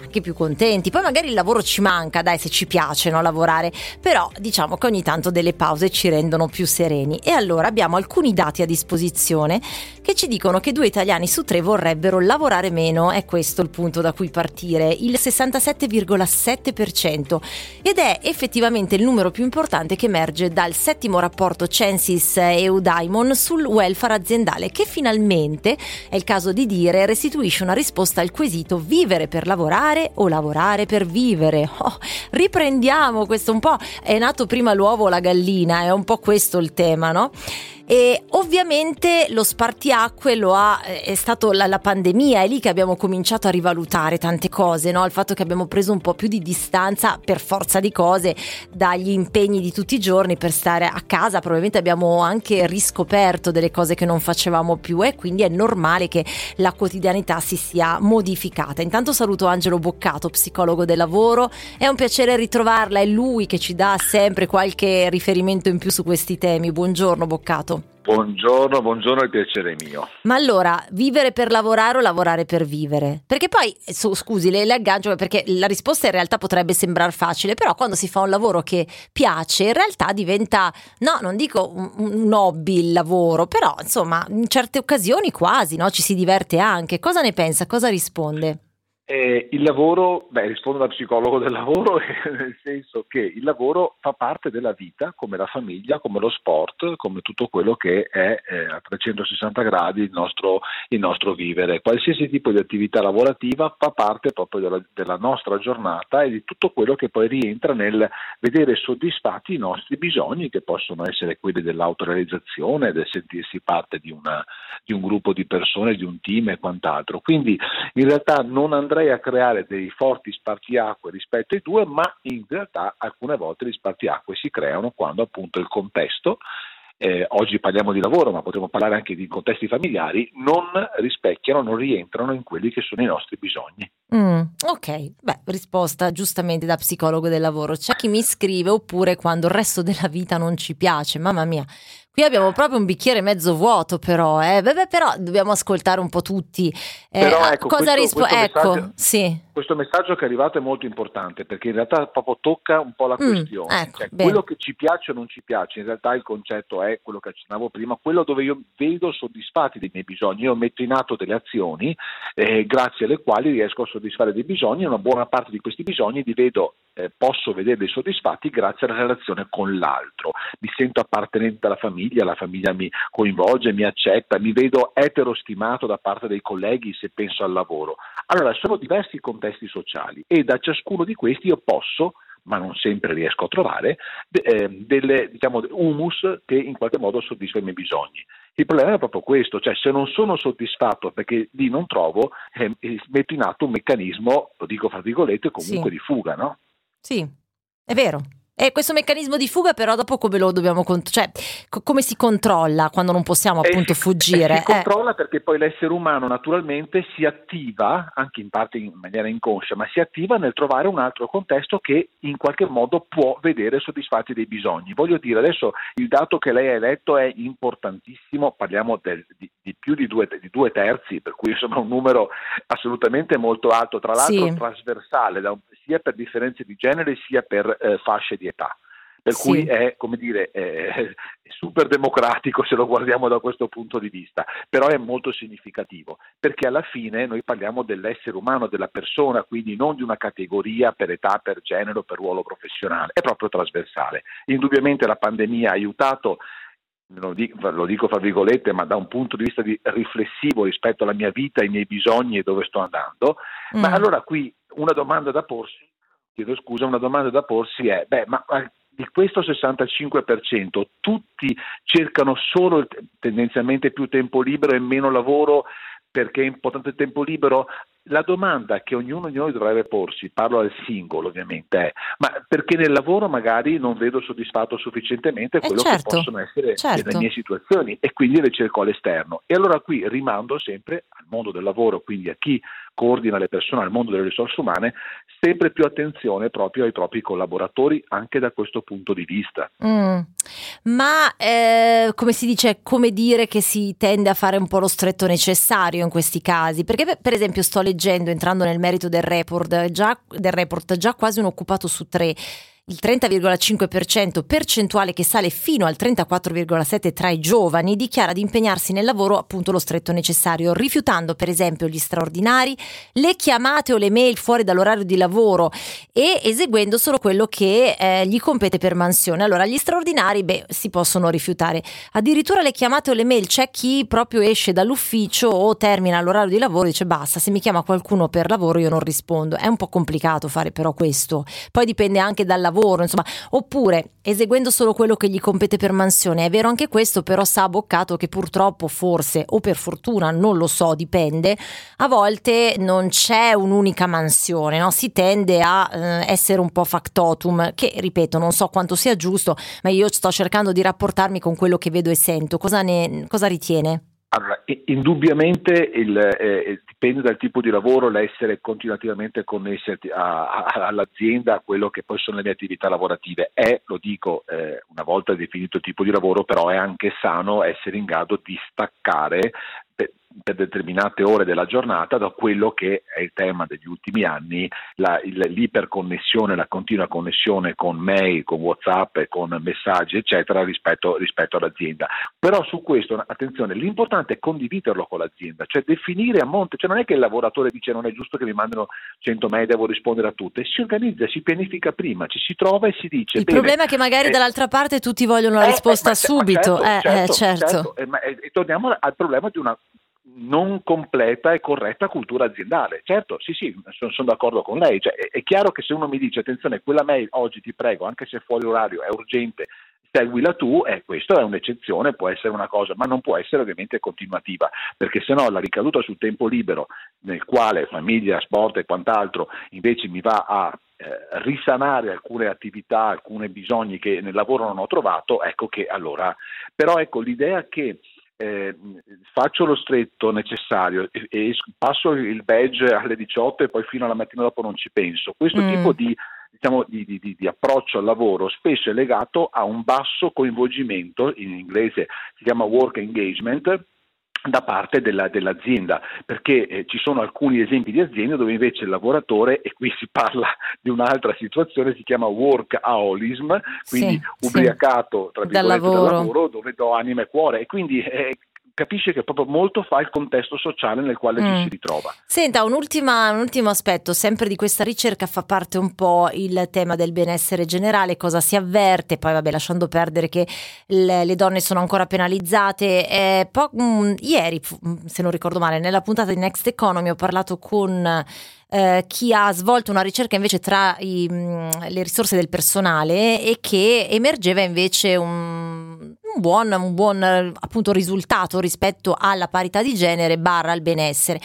anche più contenti. Poi magari il lavoro ci manca, dai, se ci piace no, lavorare, però diciamo che ogni tanto delle pause ci rendono più sereni. E allora abbiamo alcuni dati a disposizione che ci dicono che due italiani su tre vorrebbero lavorare meno, è questo il punto da cui partire, il 67,7% ed è effettivamente il numero più importante che emerge dal settimo rapporto Censis EU-Daimon sul welfare aziendale che finalmente, è il caso di dire, restituisce una risposta al quesito vivere per lavorare o lavorare per vivere. Oh, riprendiamo questo un po', è nato prima l'uovo o la gallina, è un po' questo il tema, no? E ovviamente lo spartiacque lo ha, eh, è stato la, la, pandemia, è lì che abbiamo cominciato a rivalutare tante cose, no? il fatto che abbiamo preso un po' più di distanza per forza di cose dagli impegni di tutti i giorni per stare a casa, probabilmente abbiamo anche riscoperto delle cose che non facevamo più e quindi è normale che la quotidianità si sia modificata. Intanto saluto Angelo Boccato, psicologo del lavoro, è un piacere ritrovarla, è lui che ci dà sempre qualche riferimento in più su questi temi. Buongiorno Boccato. Buongiorno, buongiorno, il piacere è mio. Ma allora, vivere per lavorare o lavorare per vivere? Perché poi, su, scusi, le, le, aggancio perché la risposta in realtà potrebbe sembrare facile, però quando si fa un lavoro che piace, in realtà diventa, no, non dico un, un hobby il lavoro, però insomma, in certe occasioni quasi, no? Ci si diverte anche. Cosa ne pensa? Cosa risponde? Eh, il lavoro, beh, rispondo da psicologo del lavoro, nel senso che il lavoro fa parte della vita, come la famiglia, come lo sport, come tutto quello che è eh, a 360 gradi il nostro, il nostro, vivere. Qualsiasi tipo di attività lavorativa fa parte proprio della, della nostra giornata e di tutto quello che poi rientra nel vedere soddisfatti i nostri bisogni, che possono essere quelli dell'autorealizzazione, del sentirsi parte di, una, di un gruppo di persone, di un team e quant'altro. Quindi in realtà non andrà andrei a creare dei forti spartiacque rispetto ai due, ma in realtà alcune volte gli spartiacque si creano quando appunto il contesto eh, oggi parliamo di lavoro, ma potremmo parlare anche di contesti familiari, non rispecchiano, non rientrano in quelli che sono i nostri bisogni. Mm, ok, beh, risposta giustamente da psicologo del lavoro. C'è chi mi scrive oppure quando il resto della vita non ci piace, mamma mia. Qui abbiamo proprio un bicchiere mezzo vuoto, però, eh. Beh, però dobbiamo ascoltare un po' tutti. Eh, però ecco, cosa risponde? Ecco, sì. Questo messaggio che è arrivato è molto importante perché in realtà proprio tocca un po' la mm, questione. Ecco, cioè, quello che ci piace o non ci piace, in realtà il concetto è quello che accennavo prima, quello dove io vedo soddisfatti dei miei bisogni. Io metto in atto delle azioni eh, grazie alle quali riesco a soddisfare dei bisogni e una buona parte di questi bisogni li vedo eh, posso vederli soddisfatti grazie alla relazione con l'altro. Mi sento appartenente alla famiglia, la famiglia mi coinvolge, mi accetta, mi vedo eterostimato da parte dei colleghi se penso al lavoro. Allora, sono diversi contesti sociali e da ciascuno di questi io posso ma non sempre riesco a trovare, eh, delle, diciamo, humus che in qualche modo soddisfa i miei bisogni. Il problema è proprio questo, cioè se non sono soddisfatto perché lì non trovo, eh, metto in atto un meccanismo, lo dico fra virgolette, comunque sì. di fuga, no? Sì, è vero. E questo meccanismo di fuga però dopo come lo dobbiamo cioè co- come si controlla quando non possiamo appunto eh, fuggire? Si eh. controlla perché poi l'essere umano naturalmente si attiva, anche in parte in maniera inconscia, ma si attiva nel trovare un altro contesto che in qualche modo può vedere soddisfatti dei bisogni. Voglio dire, adesso il dato che lei ha letto è importantissimo, parliamo del, di, di, più di due, di due, terzi, per cui insomma un numero assolutamente molto alto, tra l'altro sì. trasversale, sia per differenze di genere sia per eh, fasce di di età. Per sì. cui è, come dire, è super democratico se lo guardiamo da questo punto di vista, però è molto significativo, perché alla fine noi parliamo dell'essere umano, della persona, quindi non di una categoria per età, per genere, per ruolo professionale, è proprio trasversale. Indubbiamente la pandemia ha aiutato lo dico, lo dico fra virgolette, ma da un punto di vista di riflessivo rispetto alla mia vita, ai miei bisogni e dove sto andando. Mm. Ma allora qui una domanda da porsi chiedo scusa, una domanda da porsi è, beh, ma di questo 65% tutti cercano solo tendenzialmente più tempo libero e meno lavoro perché è importante il tempo libero, la domanda che ognuno di noi dovrebbe porsi, parlo al singolo ovviamente, è ma perché nel lavoro magari non vedo soddisfatto sufficientemente quello eh certo, che possono essere certo. le mie situazioni e quindi le cerco all'esterno. E allora qui rimando sempre al mondo del lavoro, quindi a chi coordina le persone al mondo delle risorse umane, sempre più attenzione proprio ai propri collaboratori anche da questo punto di vista. Mm. Ma eh, come si dice, come dire che si tende a fare un po' lo stretto necessario in questi casi? Perché per esempio sto leggendo, entrando nel merito del report, già, del report, già quasi un occupato su tre il 30,5% percentuale che sale fino al 34,7% tra i giovani dichiara di impegnarsi nel lavoro appunto lo stretto necessario, rifiutando per esempio gli straordinari, le chiamate o le mail fuori dall'orario di lavoro e eseguendo solo quello che eh, gli compete per mansione. Allora gli straordinari beh, si possono rifiutare, addirittura le chiamate o le mail c'è chi proprio esce dall'ufficio o termina l'orario di lavoro e dice basta, se mi chiama qualcuno per lavoro io non rispondo. È un po' complicato fare però questo. Poi dipende anche dal lavoro lavoro, insomma, oppure eseguendo solo quello che gli compete per mansione. È vero anche questo, però sa Boccato che purtroppo forse o per fortuna, non lo so, dipende, a volte non c'è un'unica mansione, no? si tende a eh, essere un po' factotum, che ripeto, non so quanto sia giusto, ma io sto cercando di rapportarmi con quello che vedo e sento. Cosa, ne, cosa ritiene? Allora, indubbiamente il, eh, dipende dal tipo di lavoro l'essere continuativamente connessi a, a, all'azienda, a quello che poi sono le mie attività lavorative. È, lo dico eh, una volta definito il tipo di lavoro, però è anche sano essere in grado di staccare per determinate ore della giornata da quello che è il tema degli ultimi anni, la, l'iperconnessione, la continua connessione con mail, con Whatsapp, con messaggi, eccetera, rispetto, rispetto all'azienda. Però su questo, attenzione, l'importante è condividerlo con l'azienda, cioè definire a monte, cioè non è che il lavoratore dice non è giusto che mi mandino 100 mail, devo rispondere a tutte, si organizza, si pianifica prima, ci si trova e si dice... Il problema è che magari eh, dall'altra parte tutti vogliono la eh, risposta eh, subito. Certo, certo, eh, certo. certo. certo. e torniamo al problema di una non completa e corretta cultura aziendale. Certo, sì, sì, sono, sono d'accordo con lei. Cioè, è, è, chiaro che se uno mi dice attenzione, quella mail oggi ti prego, anche se fuori orario, è urgente, seguila tu, eh, questo è un'eccezione, può essere una cosa, ma non può essere ovviamente continuativa, perché se no la ricaduta sul tempo libero, nel quale famiglia, sport e quant'altro invece mi va a eh, risanare alcune attività, alcuni bisogni che nel lavoro non ho trovato, ecco che allora, però ecco l'idea che eh, faccio lo stretto necessario e, e, passo il badge alle 18 e poi fino alla mattina dopo non ci penso. Questo mm. tipo di, diciamo, di, di, di, approccio al lavoro spesso è legato a un basso coinvolgimento, in inglese si chiama work engagement, da parte della, dell'azienda, perché eh, ci sono alcuni esempi di aziende dove invece il lavoratore, e qui si parla di un'altra situazione, si chiama workaholism, quindi sì, ubriacato sì. Tra dal lavoro. dal lavoro, dove do anima e cuore, e quindi eh, capisce che proprio molto fa il contesto sociale nel quale mm. ci si ritrova. Senta, un, un ultimo aspetto, sempre di questa ricerca fa parte un po' il tema del benessere generale, cosa si avverte, poi vabbè lasciando perdere che le, le donne sono ancora penalizzate. Eh, po- mh, mm, ieri, se non ricordo male, nella puntata di Next Economy ho parlato con eh, chi ha svolto una ricerca invece tra i, mm, le risorse del personale e che emergeva invece un, un buon, un buon appunto, risultato rispetto alla parità di genere barra al benessere.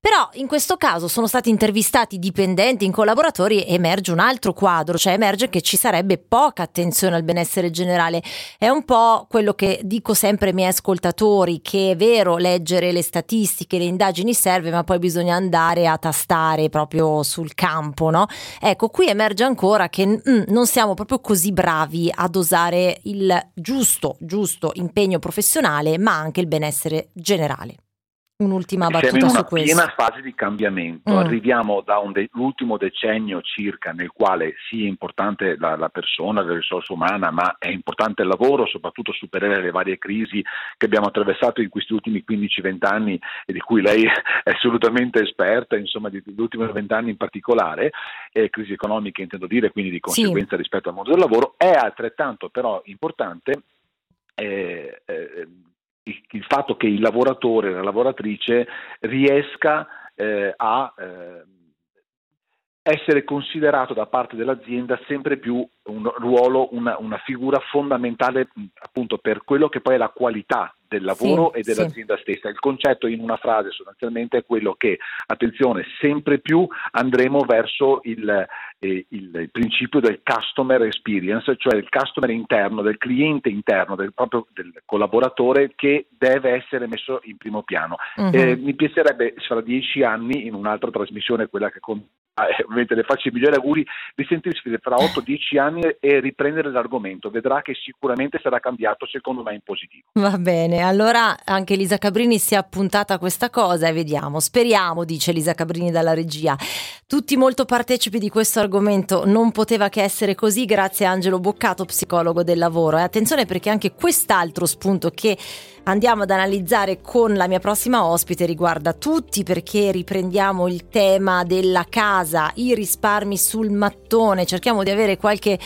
Però in questo caso sono stati intervistati dipendenti in collaboratori e emerge un altro quadro, cioè emerge che ci sarebbe poca attenzione al benessere generale. È un po' quello che dico sempre ai miei ascoltatori, che è vero leggere le statistiche, le indagini serve, ma poi bisogna andare a tastare proprio sul campo, no? Ecco, qui emerge ancora che mm, non siamo proprio così bravi a dosare il giusto, giusto impegno professionale, ma anche il benessere generale. Un'ultima battuta Siamo in una piena fase di cambiamento, mm. arriviamo dall'ultimo de- decennio circa nel quale sì è importante la, la, persona, la risorsa umana, ma è importante il lavoro, soprattutto superare le varie crisi che abbiamo attraversato in questi ultimi 15-20 anni e di cui lei è assolutamente esperta, insomma degli ultimi 20 anni in particolare, eh, crisi economiche intendo dire, quindi di conseguenza sì. rispetto al mondo del lavoro, è altrettanto però importante eh, eh, il, fatto che il lavoratore, la lavoratrice riesca eh, a eh, essere considerato da parte dell'azienda sempre più un ruolo, una, una figura fondamentale appunto per quello che poi è la qualità del lavoro sì, e dell'azienda sì. stessa. Il concetto in una frase sostanzialmente è quello che, attenzione, sempre più andremo verso il, eh, il, principio del customer experience, cioè il customer interno, del cliente interno, del, proprio del collaboratore che deve essere messo in primo piano. Uh-huh. Eh, mi piacerebbe fra dieci anni, in un'altra trasmissione, quella che con ovviamente le faccio i migliori auguri di sentirsi fra 8-10 anni e riprendere l'argomento. Vedrà che sicuramente sarà cambiato, secondo me, in positivo. Va bene, allora anche Elisa Cabrini si è appuntata a questa cosa e vediamo. Speriamo, dice Elisa Cabrini dalla regia. Tutti molto partecipi di questo argomento, non poteva che essere così, grazie a Angelo Boccato, psicologo del lavoro. E attenzione perché anche quest'altro spunto che andiamo ad analizzare con la mia prossima ospite riguarda tutti perché riprendiamo il tema della casa, i risparmi sul mattone, cerchiamo di avere qualche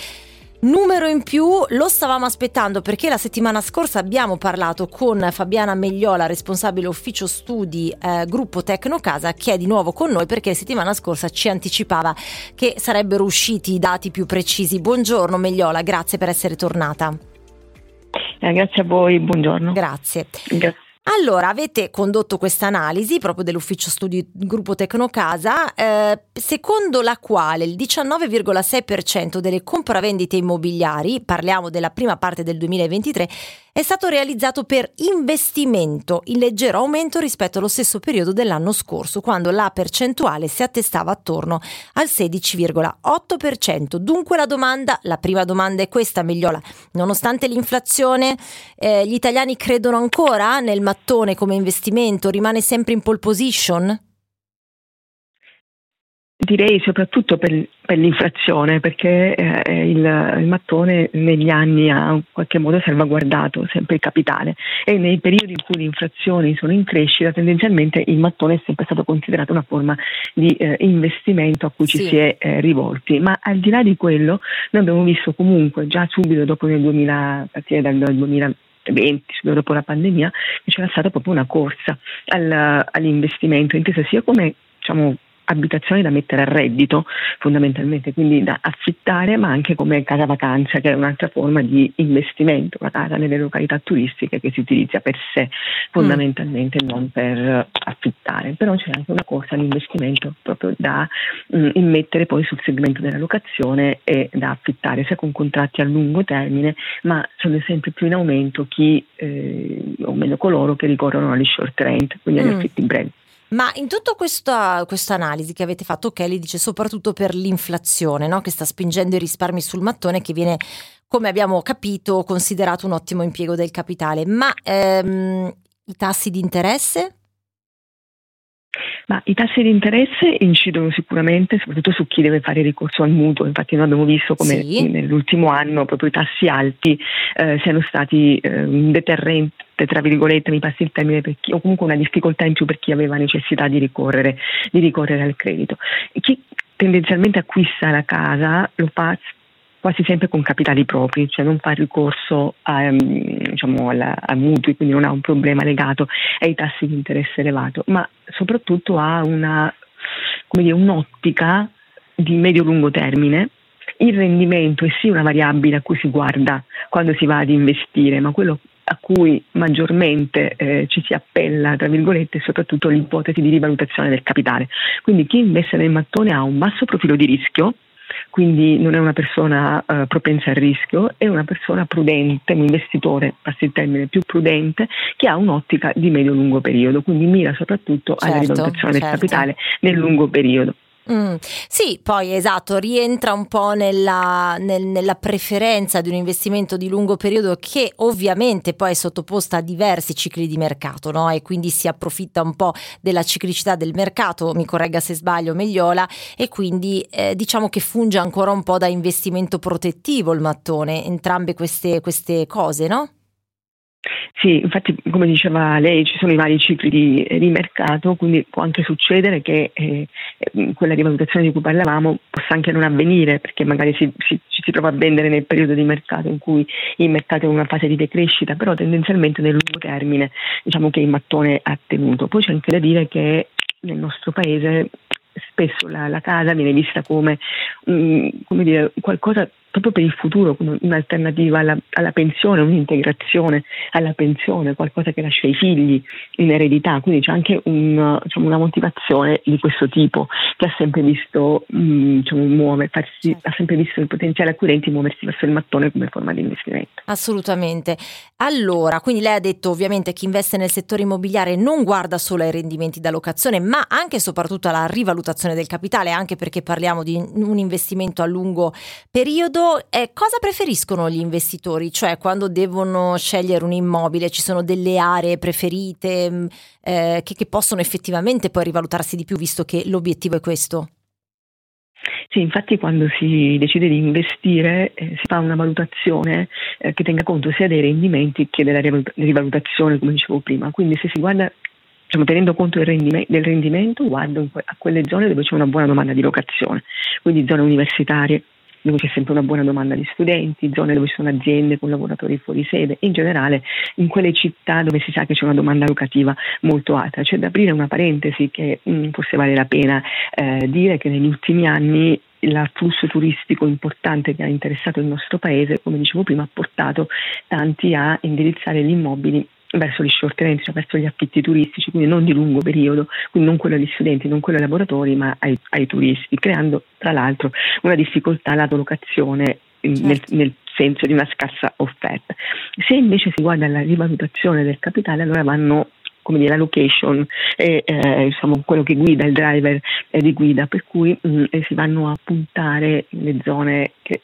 numero in più lo stavamo aspettando perché la settimana scorsa abbiamo parlato con Fabiana Megliola, responsabile ufficio studi eh, gruppo Tecnocasa, che è di nuovo con noi perché la settimana scorsa ci anticipava che sarebbero usciti i dati più precisi. Buongiorno Megliola, grazie per essere tornata. Eh, grazie a voi, buongiorno. Grazie. Grazie. Allora, avete condotto questa analisi proprio dell'ufficio studi gruppo Tecnocasa, eh, secondo la quale il 19,6% delle compravendite immobiliari, parliamo della prima parte del 2023, è stato realizzato per investimento, in leggero aumento rispetto allo stesso periodo dell'anno scorso, quando la percentuale si attestava attorno al 16,8%. Dunque la domanda, la prima domanda è questa, Migliola, nonostante l'inflazione, eh, gli italiani credono ancora nel mattone come investimento? Rimane sempre in pole position? Direi soprattutto per, per l'inflazione, perché eh, il, il, mattone negli anni ha in qualche modo salvaguardato sempre il capitale e nei periodi in cui le inflazioni sono in crescita tendenzialmente il mattone è sempre stato considerato una forma di eh, investimento a cui sì. ci si è eh, rivolti. Ma al di là di quello noi abbiamo visto comunque già subito dopo nel 2000, a partire dal 2000 20, dopo la pandemia, che c'era stata proprio una corsa al, all'investimento, intesa sia come diciamo, abitazioni da mettere a reddito fondamentalmente, quindi da affittare ma anche come casa vacanza che è un'altra forma di investimento, la casa nelle località turistiche che si utilizza per sé fondamentalmente, mm. non per affittare, però c'è anche una corsa all'investimento proprio da mh, mm, immettere poi sul segmento della locazione e da affittare sia con contratti a lungo termine, ma sono sempre più in aumento chi, eh, o meglio coloro che ricorrono agli short rent, quindi agli mm. affitti brevi. Ma in tutta questa, analisi che avete fatto, Kelly dice soprattutto per l'inflazione no? che sta spingendo i risparmi sul mattone, che viene, come abbiamo capito, considerato un ottimo impiego del capitale. Ma ehm, i tassi di interesse? Ma i tassi di interesse incidono sicuramente soprattutto su chi deve fare ricorso al mutuo, infatti noi abbiamo visto come sì. nell'ultimo anno proprio i tassi alti eh, siano stati eh, un deterrente tra virgolette, mi passi il termine, chi, o comunque una difficoltà in più per chi aveva necessità di ricorrere, di ricorrere al credito. Chi tendenzialmente acquista la casa lo fa quasi sempre con capitali propri, cioè non fa ricorso a, ehm, diciamo, a mutui, quindi non ha un problema legato ai tassi di interesse elevato, ma soprattutto ha una, dire, un'ottica di medio-lungo termine. Il rendimento è sì una variabile a cui si guarda quando si va ad investire, ma quello a cui maggiormente eh, ci si appella, tra virgolette, è soprattutto l'ipotesi di rivalutazione del capitale. Quindi chi investe nel mattone ha un basso profilo di rischio, quindi non è una persona uh, propensa al rischio, è una persona prudente, un investitore, passi il termine, più prudente, che ha un'ottica di medio-lungo periodo, quindi mira soprattutto certo, alla rivalutazione certo. del capitale nel lungo periodo. Mm, sì, poi esatto, rientra un po' nella, nel, nella, preferenza di un investimento di lungo periodo che ovviamente poi è sottoposta a diversi cicli di mercato no? e quindi si approfitta un po' della ciclicità del mercato, mi corregga se sbaglio Megliola, e quindi eh, diciamo che funge ancora un po' da investimento protettivo il mattone, entrambe queste, queste cose, no? Sì, infatti come diceva lei ci sono i vari cicli di, di mercato, quindi può anche succedere che eh, quella rivalutazione di cui parlavamo possa anche non avvenire perché magari si, si, ci si trova a vendere nel periodo di mercato in cui il mercato è in una fase di decrescita, però tendenzialmente nel lungo termine diciamo che il mattone ha tenuto. Poi c'è anche da dire che nel nostro paese spesso la, la casa viene vista come, um, come dire, qualcosa proprio per il futuro, come un'alternativa alla, alla, pensione, un'integrazione alla pensione, qualcosa che lascia ai figli in eredità, quindi c'è anche un, diciamo, una motivazione di questo tipo che ha sempre visto, mh, mm, diciamo, muove, farsi, certo. ha sempre visto i potenziali acquirenti muoversi verso il mattone come forma di investimento. Assolutamente. Allora, quindi lei ha detto ovviamente chi investe nel settore immobiliare non guarda solo ai rendimenti da locazione, ma anche e soprattutto alla rivalutazione del capitale, anche perché parliamo di un investimento a lungo periodo eh, cosa preferiscono gli investitori? Cioè quando devono scegliere un immobile ci sono delle aree preferite mm, eh, che, che possono effettivamente poi rivalutarsi di più visto che l'obiettivo è questo? Sì, infatti quando si decide di investire eh, si fa una valutazione eh, che tenga conto sia dei rendimenti che della rivalutazione, come dicevo prima. Quindi se si guarda diciamo, tenendo conto del, rendime, del rendimento, guardo a quelle zone dove c'è una buona domanda di locazione, quindi zone universitarie, dove c'è sempre una buona domanda di studenti, zone dove ci sono aziende con lavoratori fuori sede in generale in quelle città dove si sa che c'è una domanda locativa molto alta. C'è da aprire una parentesi che mh, mm, forse vale la pena eh, dire che negli ultimi anni l'afflusso turistico importante che ha interessato il nostro paese, come dicevo prima, ha portato tanti a indirizzare gli immobili verso gli short range, cioè verso gli affitti turistici, quindi non di lungo periodo, quindi non quello agli studenti, non quello ai lavoratori, ma ai, ai turisti, creando tra l'altro una difficoltà alla locazione certo. nel, nel senso di una scarsa offerta. Se invece si guarda alla rivalutazione del capitale, allora vanno come dire, la location e eh, diciamo, quello che guida il driver eh, di guida, per cui mh, mm, si vanno a puntare le zone che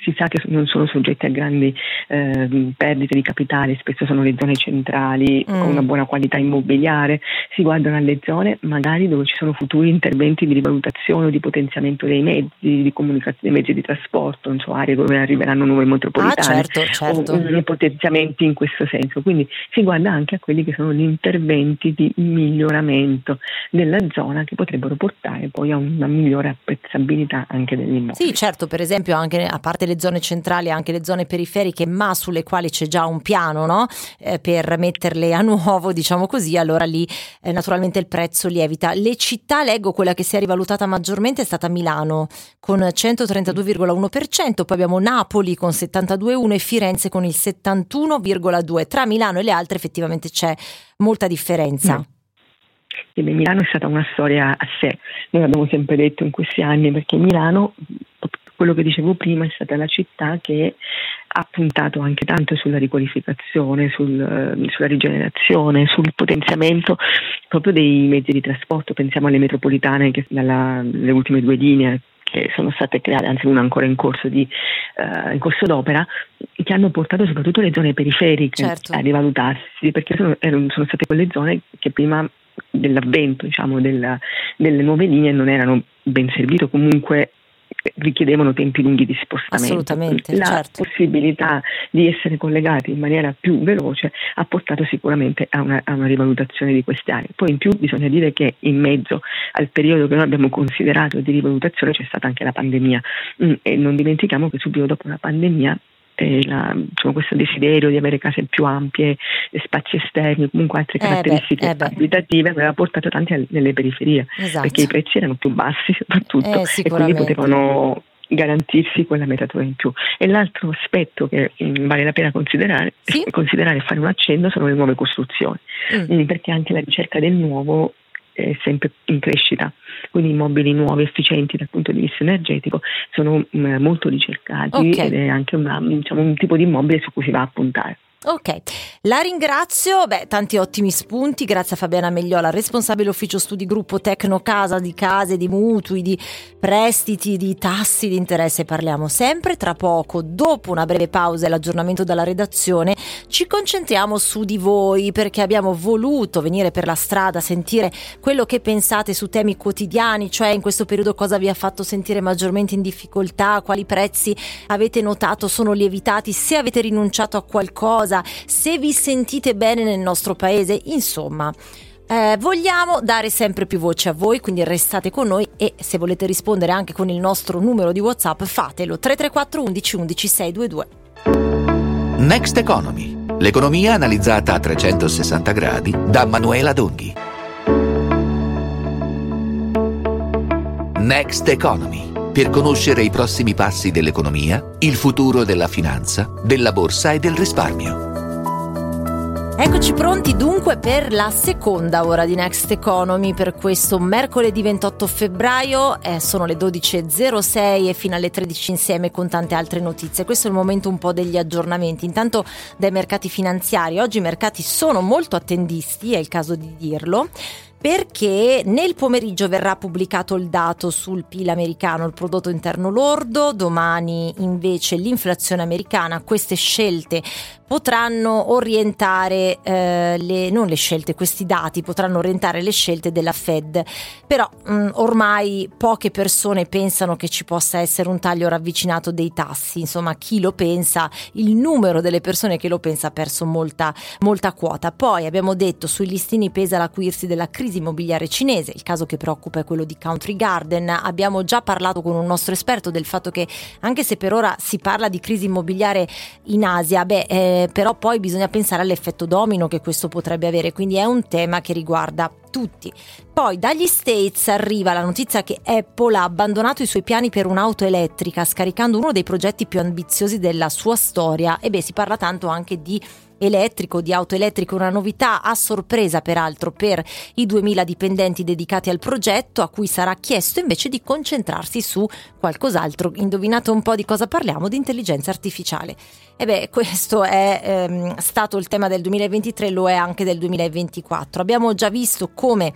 si sa che non sono soggetti a grandi eh, perdite di capitale, spesso sono le zone centrali mm. con una buona qualità immobiliare, si guardano alle zone magari dove ci sono futuri interventi di rivalutazione o di potenziamento dei mezzi di comunicazione, dei mezzi di trasporto, non so, aree dove arriveranno nuove metropolitane ah, certo, certo. o potenziamenti in questo senso. Quindi si guarda anche a quelli che sono gli interventi di miglioramento della zona che potrebbero portare poi a una migliore apprezzabilità anche dell'immobile. Sì, certo, per esempio anche a parte le zone centrali, anche le zone periferiche, ma sulle quali c'è già un piano no? eh, per metterle a nuovo, diciamo così, allora lì eh, naturalmente il prezzo lievita. Le città, leggo, quella che si è rivalutata maggiormente è stata Milano con 132,1%, poi abbiamo Napoli con 72,1% e Firenze con il 71,2%. Tra Milano e le altre effettivamente c'è molta differenza. Mm. Milano è stata una storia a sé, noi l'abbiamo sempre detto in questi anni perché Milano quello che dicevo prima è stata la città che ha puntato anche tanto sulla riqualificazione, sul, eh, sulla rigenerazione, sul potenziamento proprio dei mezzi di trasporto. Pensiamo alle metropolitane che dalle ultime due linee che sono state create, anzi una ancora in corso, di, uh, in corso d'opera, che hanno portato soprattutto le zone periferiche certo. a rivalutarsi, perché sono, sono state quelle zone che prima dell'avvento diciamo, della, delle nuove linee non erano ben servite o comunque richiedevano tempi lunghi di spostamento. Assolutamente, la certo. possibilità di essere collegati in maniera più veloce ha portato sicuramente a una, a una, rivalutazione di queste aree. Poi in più bisogna dire che in mezzo al periodo che noi abbiamo considerato di rivalutazione c'è stata anche la pandemia mm, e non dimentichiamo che subito dopo la pandemia eh, la, diciamo, questo desiderio di avere case più ampie, spazi esterni, comunque altre caratteristiche eh beh, eh abitative aveva portato tanti nelle periferie esatto. perché i prezzi erano più bassi soprattutto eh, e quindi potevano garantirsi quella metatura in più. E l'altro aspetto che mh, mm, vale la pena considerare, sì? considerare e fare un accenno sono le nuove costruzioni, mm. perché anche la ricerca del nuovo è sempre in crescita, quindi immobili nuovi, efficienti dal punto di vista energetico sono mh, mm, molto ricercati okay. ed è anche una, diciamo, un tipo di immobile su cui si va a puntare. Ok, la ringrazio, beh, tanti ottimi spunti, grazie a Fabiana Megliola, responsabile ufficio studi gruppo Tecnocasa di case, di mutui, di prestiti, di tassi di interesse, parliamo sempre tra poco, dopo una breve pausa e l'aggiornamento dalla redazione, ci concentriamo su di voi perché abbiamo voluto venire per la strada, sentire quello che pensate su temi quotidiani, cioè in questo periodo cosa vi ha fatto sentire maggiormente in difficoltà, quali prezzi avete notato sono lievitati, se avete rinunciato a qualcosa, cosa, se vi sentite bene nel nostro paese, insomma. Eh, vogliamo dare sempre più voce a voi, quindi restate con noi e se volete rispondere anche con il nostro numero di WhatsApp fatelo 334 11 11 622. Next Economy, l'economia analizzata a 360 gradi da Manuela Donghi. Next Economy, per conoscere i prossimi passi dell'economia, il futuro della finanza, della borsa e del risparmio. Eccoci pronti dunque per la seconda ora di Next Economy per questo mercoledì 28 febbraio, eh, sono le 12.06 e fino alle 13 insieme con tante altre notizie. Questo è il momento un po' degli aggiornamenti. Intanto dai mercati finanziari, oggi i mercati sono molto attendisti, è il caso di dirlo perché nel pomeriggio verrà pubblicato il dato sul PIL americano, il prodotto interno lordo, domani invece l'inflazione americana, queste scelte potranno orientare eh, le, non le scelte, questi dati potranno orientare le scelte della Fed, però mh, mm, ormai poche persone pensano che ci possa essere un taglio ravvicinato dei tassi, insomma chi lo pensa, il numero delle persone che lo pensa ha perso molta, molta quota. Poi abbiamo detto sui listini pesa l'acuirsi della crisi immobiliare cinese. Il caso che preoccupa è quello di Country Garden. Abbiamo già parlato con un nostro esperto del fatto che anche se per ora si parla di crisi immobiliare in Asia, beh, eh, però poi bisogna pensare all'effetto domino che questo potrebbe avere, quindi è un tema che riguarda tutti. Poi dagli States arriva la notizia che Apple ha abbandonato i suoi piani per un'auto elettrica, scaricando uno dei progetti più ambiziosi della sua storia. E beh, si parla tanto anche di elettrico, di auto elettriche, una novità a sorpresa peraltro per i 2000 dipendenti dedicati al progetto a cui sarà chiesto invece di concentrarsi su qualcos'altro. Indovinate un po' di cosa parliamo? Di intelligenza artificiale. E beh, questo è ehm, stato il tema del 2023, lo è anche del 2024. Abbiamo già visto come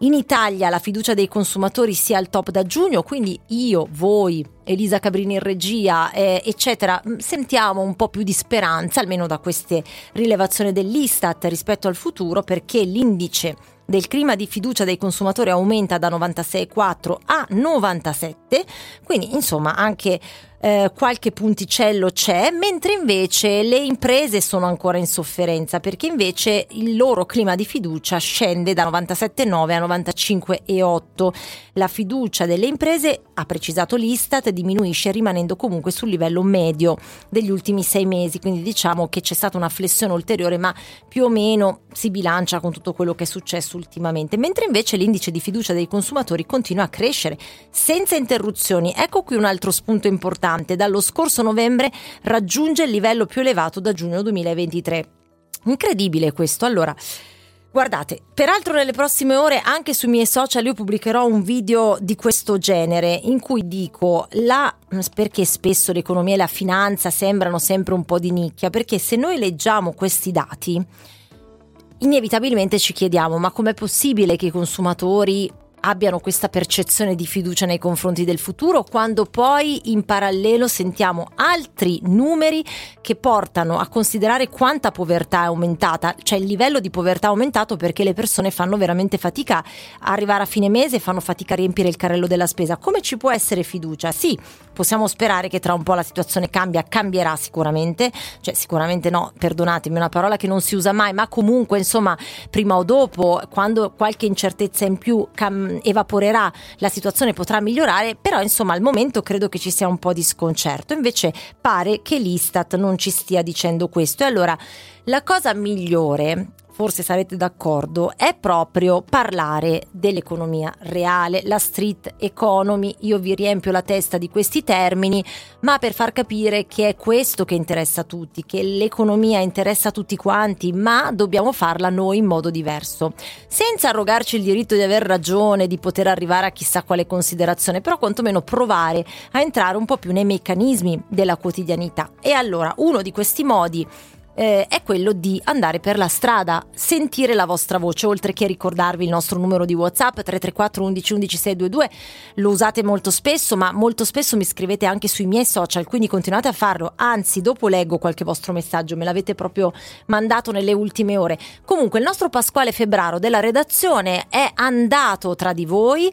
in Italia la fiducia dei consumatori sia al top da giugno, quindi io, voi, Elisa Cabrini in regia, eh, eccetera, sentiamo un po' più di speranza, almeno da queste rilevazioni dell'Istat rispetto al futuro, perché l'indice del clima di fiducia dei consumatori aumenta da 96,4 a 97, quindi insomma anche eh, qualche punticello c'è, mentre invece le imprese sono ancora in sofferenza perché invece il loro clima di fiducia scende da 97,9 a 95,8. La fiducia delle imprese, ha precisato l'Istat, diminuisce rimanendo comunque sul livello medio degli ultimi sei mesi, quindi diciamo che c'è stata una flessione ulteriore, ma più o meno si bilancia con tutto quello che è successo ultimamente, mentre invece l'indice di fiducia dei consumatori continua a crescere senza interruzioni. Ecco qui un altro spunto importante importante, dallo scorso novembre raggiunge il livello più elevato da giugno 2023. Incredibile questo. Allora, Guardate, peraltro nelle prossime ore anche sui miei social io pubblicherò un video di questo genere in cui dico la perché spesso l'economia e la finanza sembrano sempre un po' di nicchia, perché se noi leggiamo questi dati inevitabilmente ci chiediamo ma com'è possibile che i consumatori abbiano questa percezione di fiducia nei confronti del futuro quando poi in parallelo sentiamo altri numeri che portano a considerare quanta povertà è aumentata, cioè il livello di povertà è aumentato perché le persone fanno veramente fatica a arrivare a fine mese, fanno fatica a riempire il carrello della spesa. Come ci può essere fiducia? Sì, possiamo sperare che tra un po' la situazione cambia, cambierà sicuramente, cioè sicuramente no, perdonatemi, una parola che non si usa mai, ma comunque insomma prima o dopo, quando qualche incertezza in più cambia evaporerà, la situazione potrà migliorare, però insomma al momento credo che ci sia un po' di sconcerto. Invece pare che l'Istat non ci stia dicendo questo. E allora la cosa migliore forse sarete d'accordo, è proprio parlare dell'economia reale, la street economy. Io vi riempio la testa di questi termini, ma per far capire che è questo che interessa a tutti, che l'economia interessa a tutti quanti, ma dobbiamo farla noi in modo diverso, senza arrogarci il diritto di aver ragione, di poter arrivare a chissà quale considerazione, però quantomeno provare a entrare un po' più nei meccanismi della quotidianità. E allora uno di questi modi eh, è quello di andare per la strada, sentire la vostra voce, oltre che ricordarvi il nostro numero di WhatsApp 334 11 11 622. Lo usate molto spesso, ma molto spesso mi scrivete anche sui miei social, quindi continuate a farlo. Anzi, dopo leggo qualche vostro messaggio, me l'avete proprio mandato nelle ultime ore. Comunque, il nostro Pasquale Febraro della redazione è andato tra di voi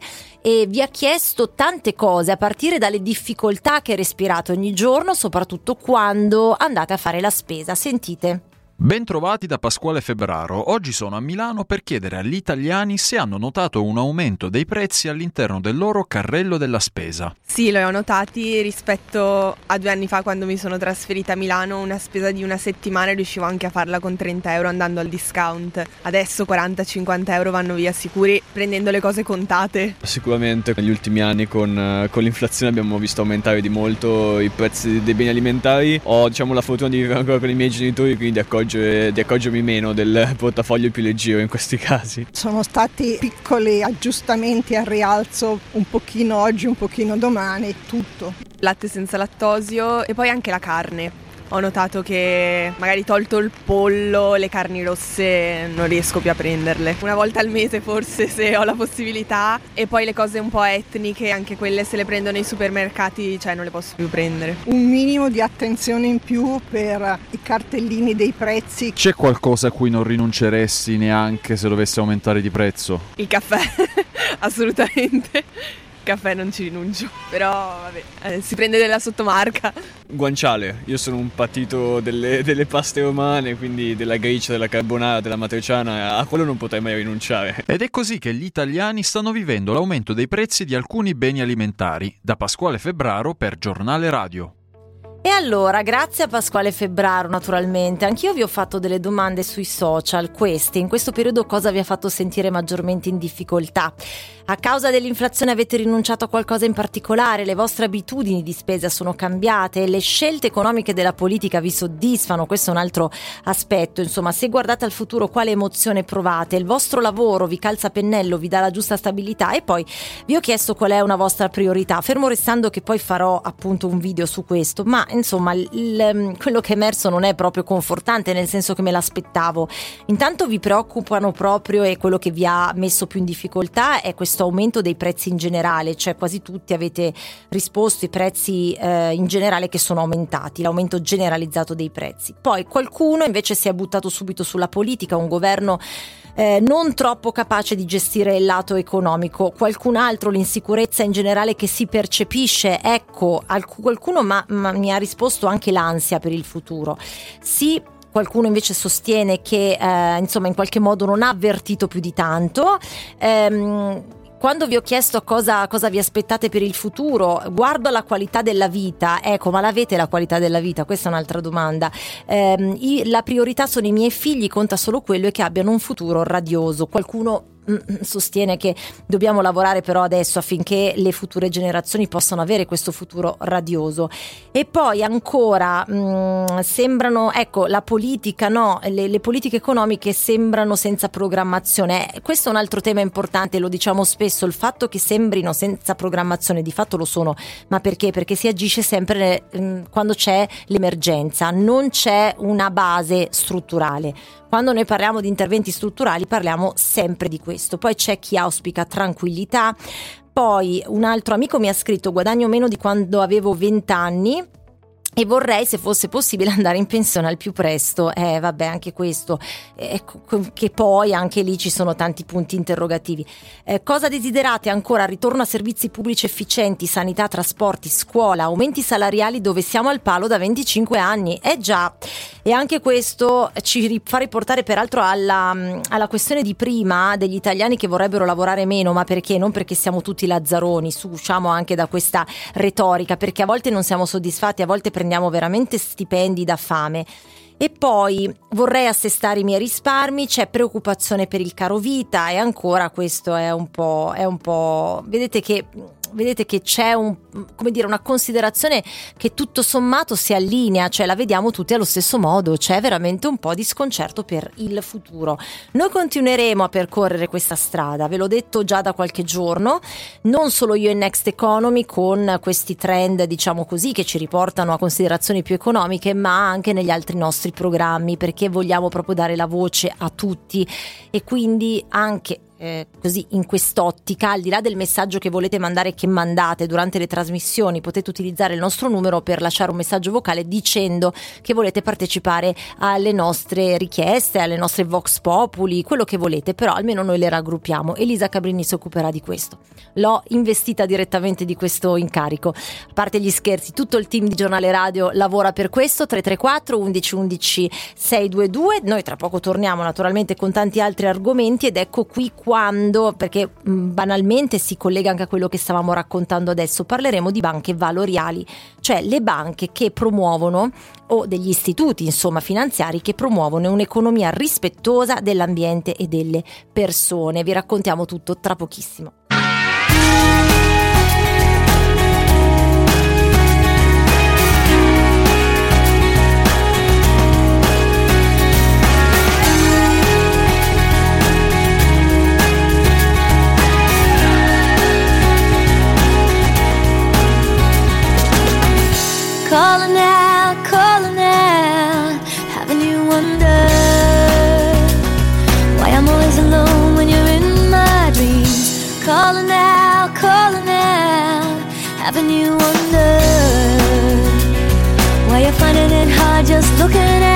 e vi ha chiesto tante cose, a partire dalle difficoltà che respirate ogni giorno, soprattutto quando andate a fare la spesa. Sentite. Bentrovati da Pasquale Febraro. Oggi sono a Milano per chiedere agli italiani se hanno notato un aumento dei prezzi all'interno del loro carrello della spesa. Sì, lo ho notati rispetto a due anni fa quando mi sono trasferita a Milano. Una spesa di una settimana riuscivo anche a farla con 30 euro andando al discount. Adesso 40-50 euro vanno via sicuri prendendo le cose contate. Sicuramente negli ultimi anni con, eh, con l'inflazione abbiamo visto aumentare di molto i prezzi dei beni alimentari. Ho diciamo, la fortuna di vivere ancora con i miei genitori, quindi di accorge, di accorgermi meno del portafoglio più leggero in questi casi. Sono stati piccoli aggiustamenti al rialzo, un pochino oggi, un pochino domani, tutto. Latte senza lattosio e poi anche la carne ho notato che magari tolto il pollo, le carni rosse non riesco più a prenderle. Una volta al mese forse se ho la possibilità e poi le cose un po' etniche, anche quelle se le prendo nei supermercati, cioè non le posso più prendere. Un minimo di attenzione in più per i cartellini dei prezzi. C'è qualcosa a cui non rinunceresti neanche se dovesse aumentare di prezzo? Il caffè, assolutamente caffè non ci rinuncio, però vabbè, eh, si prende della sottomarca. Guanciale, io sono un patito delle, delle, paste romane, quindi della gricia, della carbonara, della matriciana, a quello non potrei mai rinunciare. Ed è così che gli italiani stanno vivendo l'aumento dei prezzi di alcuni beni alimentari. Da Pasquale Febraro per Giornale Radio. E allora, grazie a Pasquale Febbraro naturalmente, anch'io vi ho fatto delle domande sui social, queste, in questo periodo cosa vi ha fatto sentire maggiormente in difficoltà? A causa dell'inflazione avete rinunciato a qualcosa in particolare? Le vostre abitudini di spesa sono cambiate? Le scelte economiche della politica vi soddisfano? Questo è un altro aspetto. Insomma, se guardate al futuro, quale emozione provate? Il vostro lavoro vi calza pennello, vi dà la giusta stabilità? E poi vi ho chiesto qual è una vostra priorità, fermo restando che poi farò appunto un video su questo, ma insomma il, quello che è emerso non è proprio confortante, nel senso che me l'aspettavo. Intanto vi preoccupano proprio e quello che vi ha messo più in difficoltà è questo questo aumento dei prezzi in generale, cioè quasi tutti avete risposto i prezzi eh, in generale che sono aumentati, l'aumento generalizzato dei prezzi. Poi qualcuno invece si è buttato subito sulla politica, un governo eh, non troppo capace di gestire il lato economico, qualcun altro l'insicurezza in generale che si percepisce, ecco, qualcuno ma, ma mi ha risposto anche l'ansia per il futuro. Sì, qualcuno invece sostiene che eh, insomma in qualche modo non ha avvertito più di tanto. Ehm, quando vi ho chiesto cosa, cosa, vi aspettate per il futuro, guardo la qualità della vita, ecco, ma l'avete la qualità della vita? Questa è un'altra domanda. Eh, la priorità sono i miei figli, conta solo quello e che abbiano un futuro radioso. Qualcuno sostiene che dobbiamo lavorare però adesso affinché le future generazioni possano avere questo futuro radioso. E poi ancora mh, mm, sembrano, ecco, la politica, no, le, le, politiche economiche sembrano senza programmazione. Eh, questo è un altro tema importante, lo diciamo spesso, il fatto che sembrino senza programmazione, di fatto lo sono, ma perché? Perché si agisce sempre mh, quando c'è l'emergenza, non c'è una base strutturale. Quando noi parliamo di interventi strutturali parliamo sempre di questo. Poi c'è chi auspica tranquillità. Poi un altro amico mi ha scritto guadagno meno di quando avevo 20 anni e vorrei, se fosse possibile, andare in pensione al più presto. Eh, vabbè, anche questo. Eh, che poi anche lì ci sono tanti punti interrogativi. Eh, cosa desiderate ancora? Ritorno a servizi pubblici efficienti, sanità, trasporti, scuola, aumenti salariali dove siamo al palo da 25 anni. Eh già. E anche questo ci fa riportare peraltro alla, alla questione di prima degli italiani che vorrebbero lavorare meno, ma perché? Non perché siamo tutti lazzaroni, su, usciamo anche da questa retorica, perché a volte non siamo soddisfatti, a volte prendiamo prendiamo veramente stipendi da fame. E poi vorrei assestare i miei risparmi, c'è preoccupazione per il caro vita e ancora questo è un po', è un po' vedete che vedete che c'è un, dire, una considerazione che tutto sommato si allinea, cioè la vediamo tutti allo stesso modo, c'è veramente un po' di sconcerto per il futuro. Noi continueremo a percorrere questa strada, ve l'ho detto già da qualche giorno, non solo io e Next Economy con questi trend, diciamo così, che ci riportano a considerazioni più economiche, ma anche negli altri nostri programmi, perché vogliamo proprio dare la voce a tutti e quindi anche eh, così in quest'ottica, al di là del messaggio che volete mandare che mandate durante le trasmissioni, potete utilizzare il nostro numero per lasciare un messaggio vocale dicendo che volete partecipare alle nostre richieste, alle nostre Vox Populi, quello che volete, però almeno noi le raggruppiamo. Elisa Cabrini si occuperà di questo. L'ho investita direttamente di questo incarico. A parte gli scherzi, tutto il team di Giornale Radio lavora per questo, 334 11 11 622. Noi tra poco torniamo naturalmente con tanti altri argomenti ed ecco qui quando, perché mh, banalmente si collega anche a quello che stavamo raccontando adesso, parleremo di banche valoriali, cioè le banche che promuovono o degli istituti insomma finanziari che promuovono un'economia rispettosa dell'ambiente e delle persone. Vi raccontiamo tutto tra pochissimo. Just looking at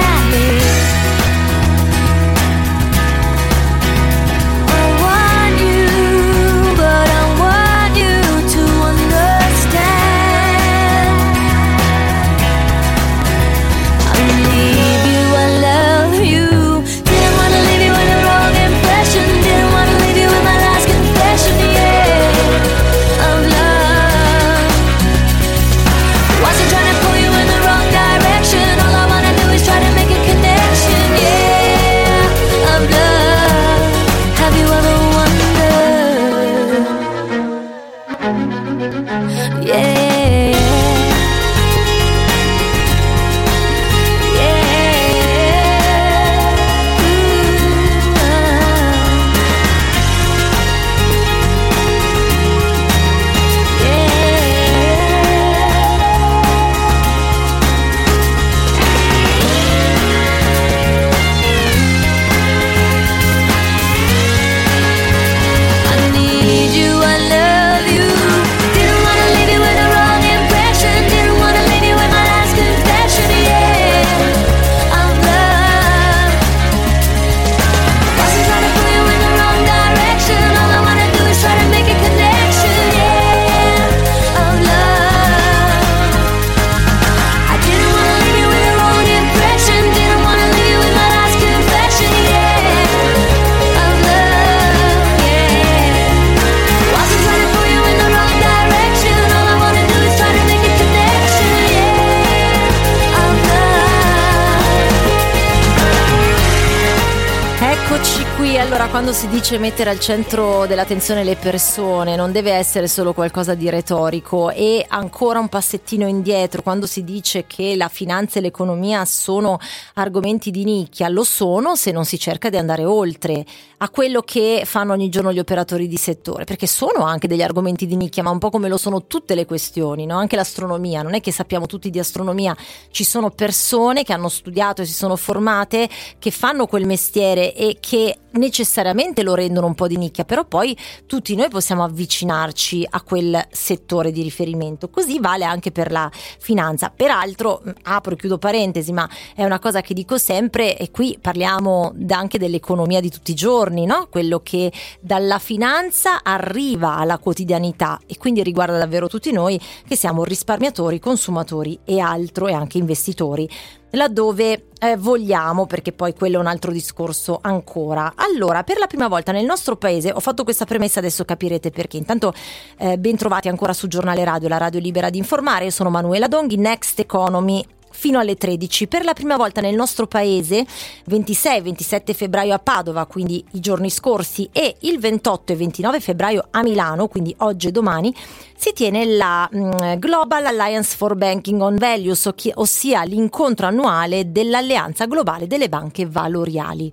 dice mettere al centro dell'attenzione le persone non deve essere solo qualcosa di retorico e ancora un passettino indietro quando si dice che la finanza e l'economia sono argomenti di nicchia, lo sono se non si cerca di andare oltre a quello che fanno ogni giorno gli operatori di settore, perché sono anche degli argomenti di nicchia, ma un po' come lo sono tutte le questioni, no? anche l'astronomia, non è che sappiamo tutti di astronomia, ci sono persone che hanno studiato e si sono formate, che fanno quel mestiere e che necessariamente lo rendono un po' di nicchia, però poi tutti noi possiamo avvicinarci a quel settore di riferimento. Così vale anche per la finanza. Peraltro, mh, apro e chiudo parentesi, ma è una cosa che dico sempre e qui parliamo anche dell'economia di tutti i giorni, no? Quello che dalla finanza arriva alla quotidianità e quindi riguarda davvero tutti noi che siamo risparmiatori, consumatori e altro e anche investitori laddove eh, vogliamo, perché poi quello è un altro discorso ancora. Allora, per la prima volta nel nostro paese, ho fatto questa premessa, adesso capirete perché. Intanto, eh, ben trovati ancora su Giornale Radio, la radio libera di informare. Io sono Manuela Donghi, Next Economy fino alle 13. Per la prima volta nel nostro paese, 26-27 febbraio a Padova, quindi i giorni scorsi, e il 28 e 29 febbraio a Milano, quindi oggi e domani, si tiene la mh, Global Alliance for Banking on Values, ossia l'incontro annuale dell'Alleanza Globale delle Banche Valoriali.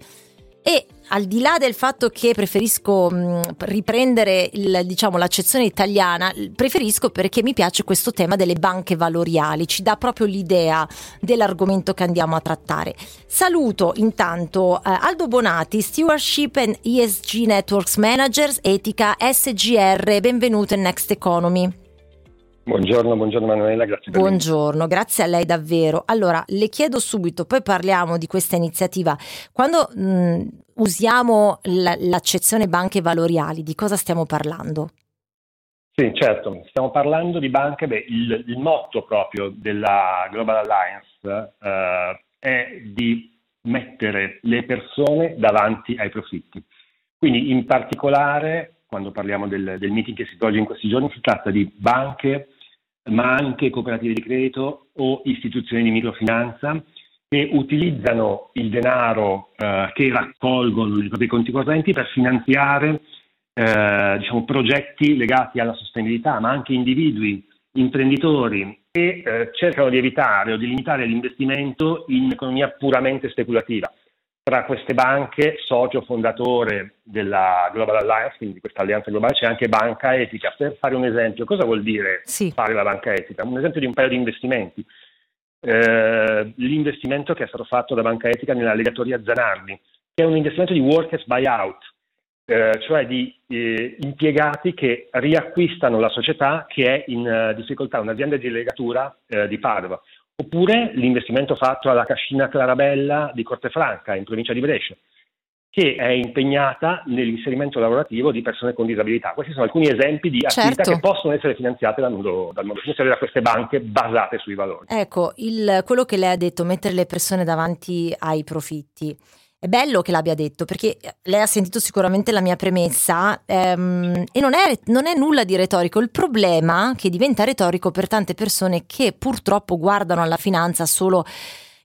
E al di là del fatto che preferisco mh, riprendere il, diciamo, l'accezione italiana, preferisco perché mi piace questo tema delle banche valoriali, ci dà proprio l'idea dell'argomento che andiamo a trattare. Saluto intanto eh, Aldo Bonati, Stewardship and ESG Networks Managers, Etica SGR, benvenuto in Next Economy. Buongiorno, buongiorno Manuela, grazie per Buongiorno, grazie a lei davvero. Allora, le chiedo subito, poi parliamo di questa iniziativa. Quando mh, usiamo l- l'accezione banche valoriali, di cosa stiamo parlando? Sì, certo, stiamo parlando di banche, beh, il, il motto proprio della Global Alliance eh, è di mettere le persone davanti ai profitti. Quindi in particolare, quando parliamo del, del meeting che si svolge in questi giorni, si tratta di banche ma anche cooperative di credito o istituzioni di microfinanza che utilizzano il denaro eh, che raccolgono nei propri conti correnti per finanziare eh, diciamo, progetti legati alla sostenibilità, ma anche individui, imprenditori che eh, cercano di evitare o di limitare l'investimento in economia puramente speculativa. Tra queste banche, socio fondatore della Global Alliance, quindi di questa alleanza globale, c'è anche Banca Etica. Per fare un esempio, cosa vuol dire sì. fare la Banca Etica? Un esempio di un paio di investimenti. Eh, l'investimento che è stato fatto da Banca Etica nella legatoria Zanardi, che è un investimento di workers buyout, eh, cioè di eh, impiegati che riacquistano la società che è in uh, difficoltà, un'azienda di legatura eh, di Padova. Oppure l'investimento fatto alla Cascina Clarabella di Cortefranca, in provincia di Brescia, che è impegnata nell'inserimento lavorativo di persone con disabilità. Questi sono alcuni esempi di attività Certo. che possono essere finanziate dal mondo, dal mondo finanziario da queste banche basate sui valori. Ecco, il- quello che lei ha detto, mettere le persone davanti ai profitti. È bello che l'abbia detto perché lei ha sentito sicuramente la mia premessa ehm, e non è, non è nulla di retorico. Il problema che diventa retorico per tante persone che purtroppo guardano alla finanza solo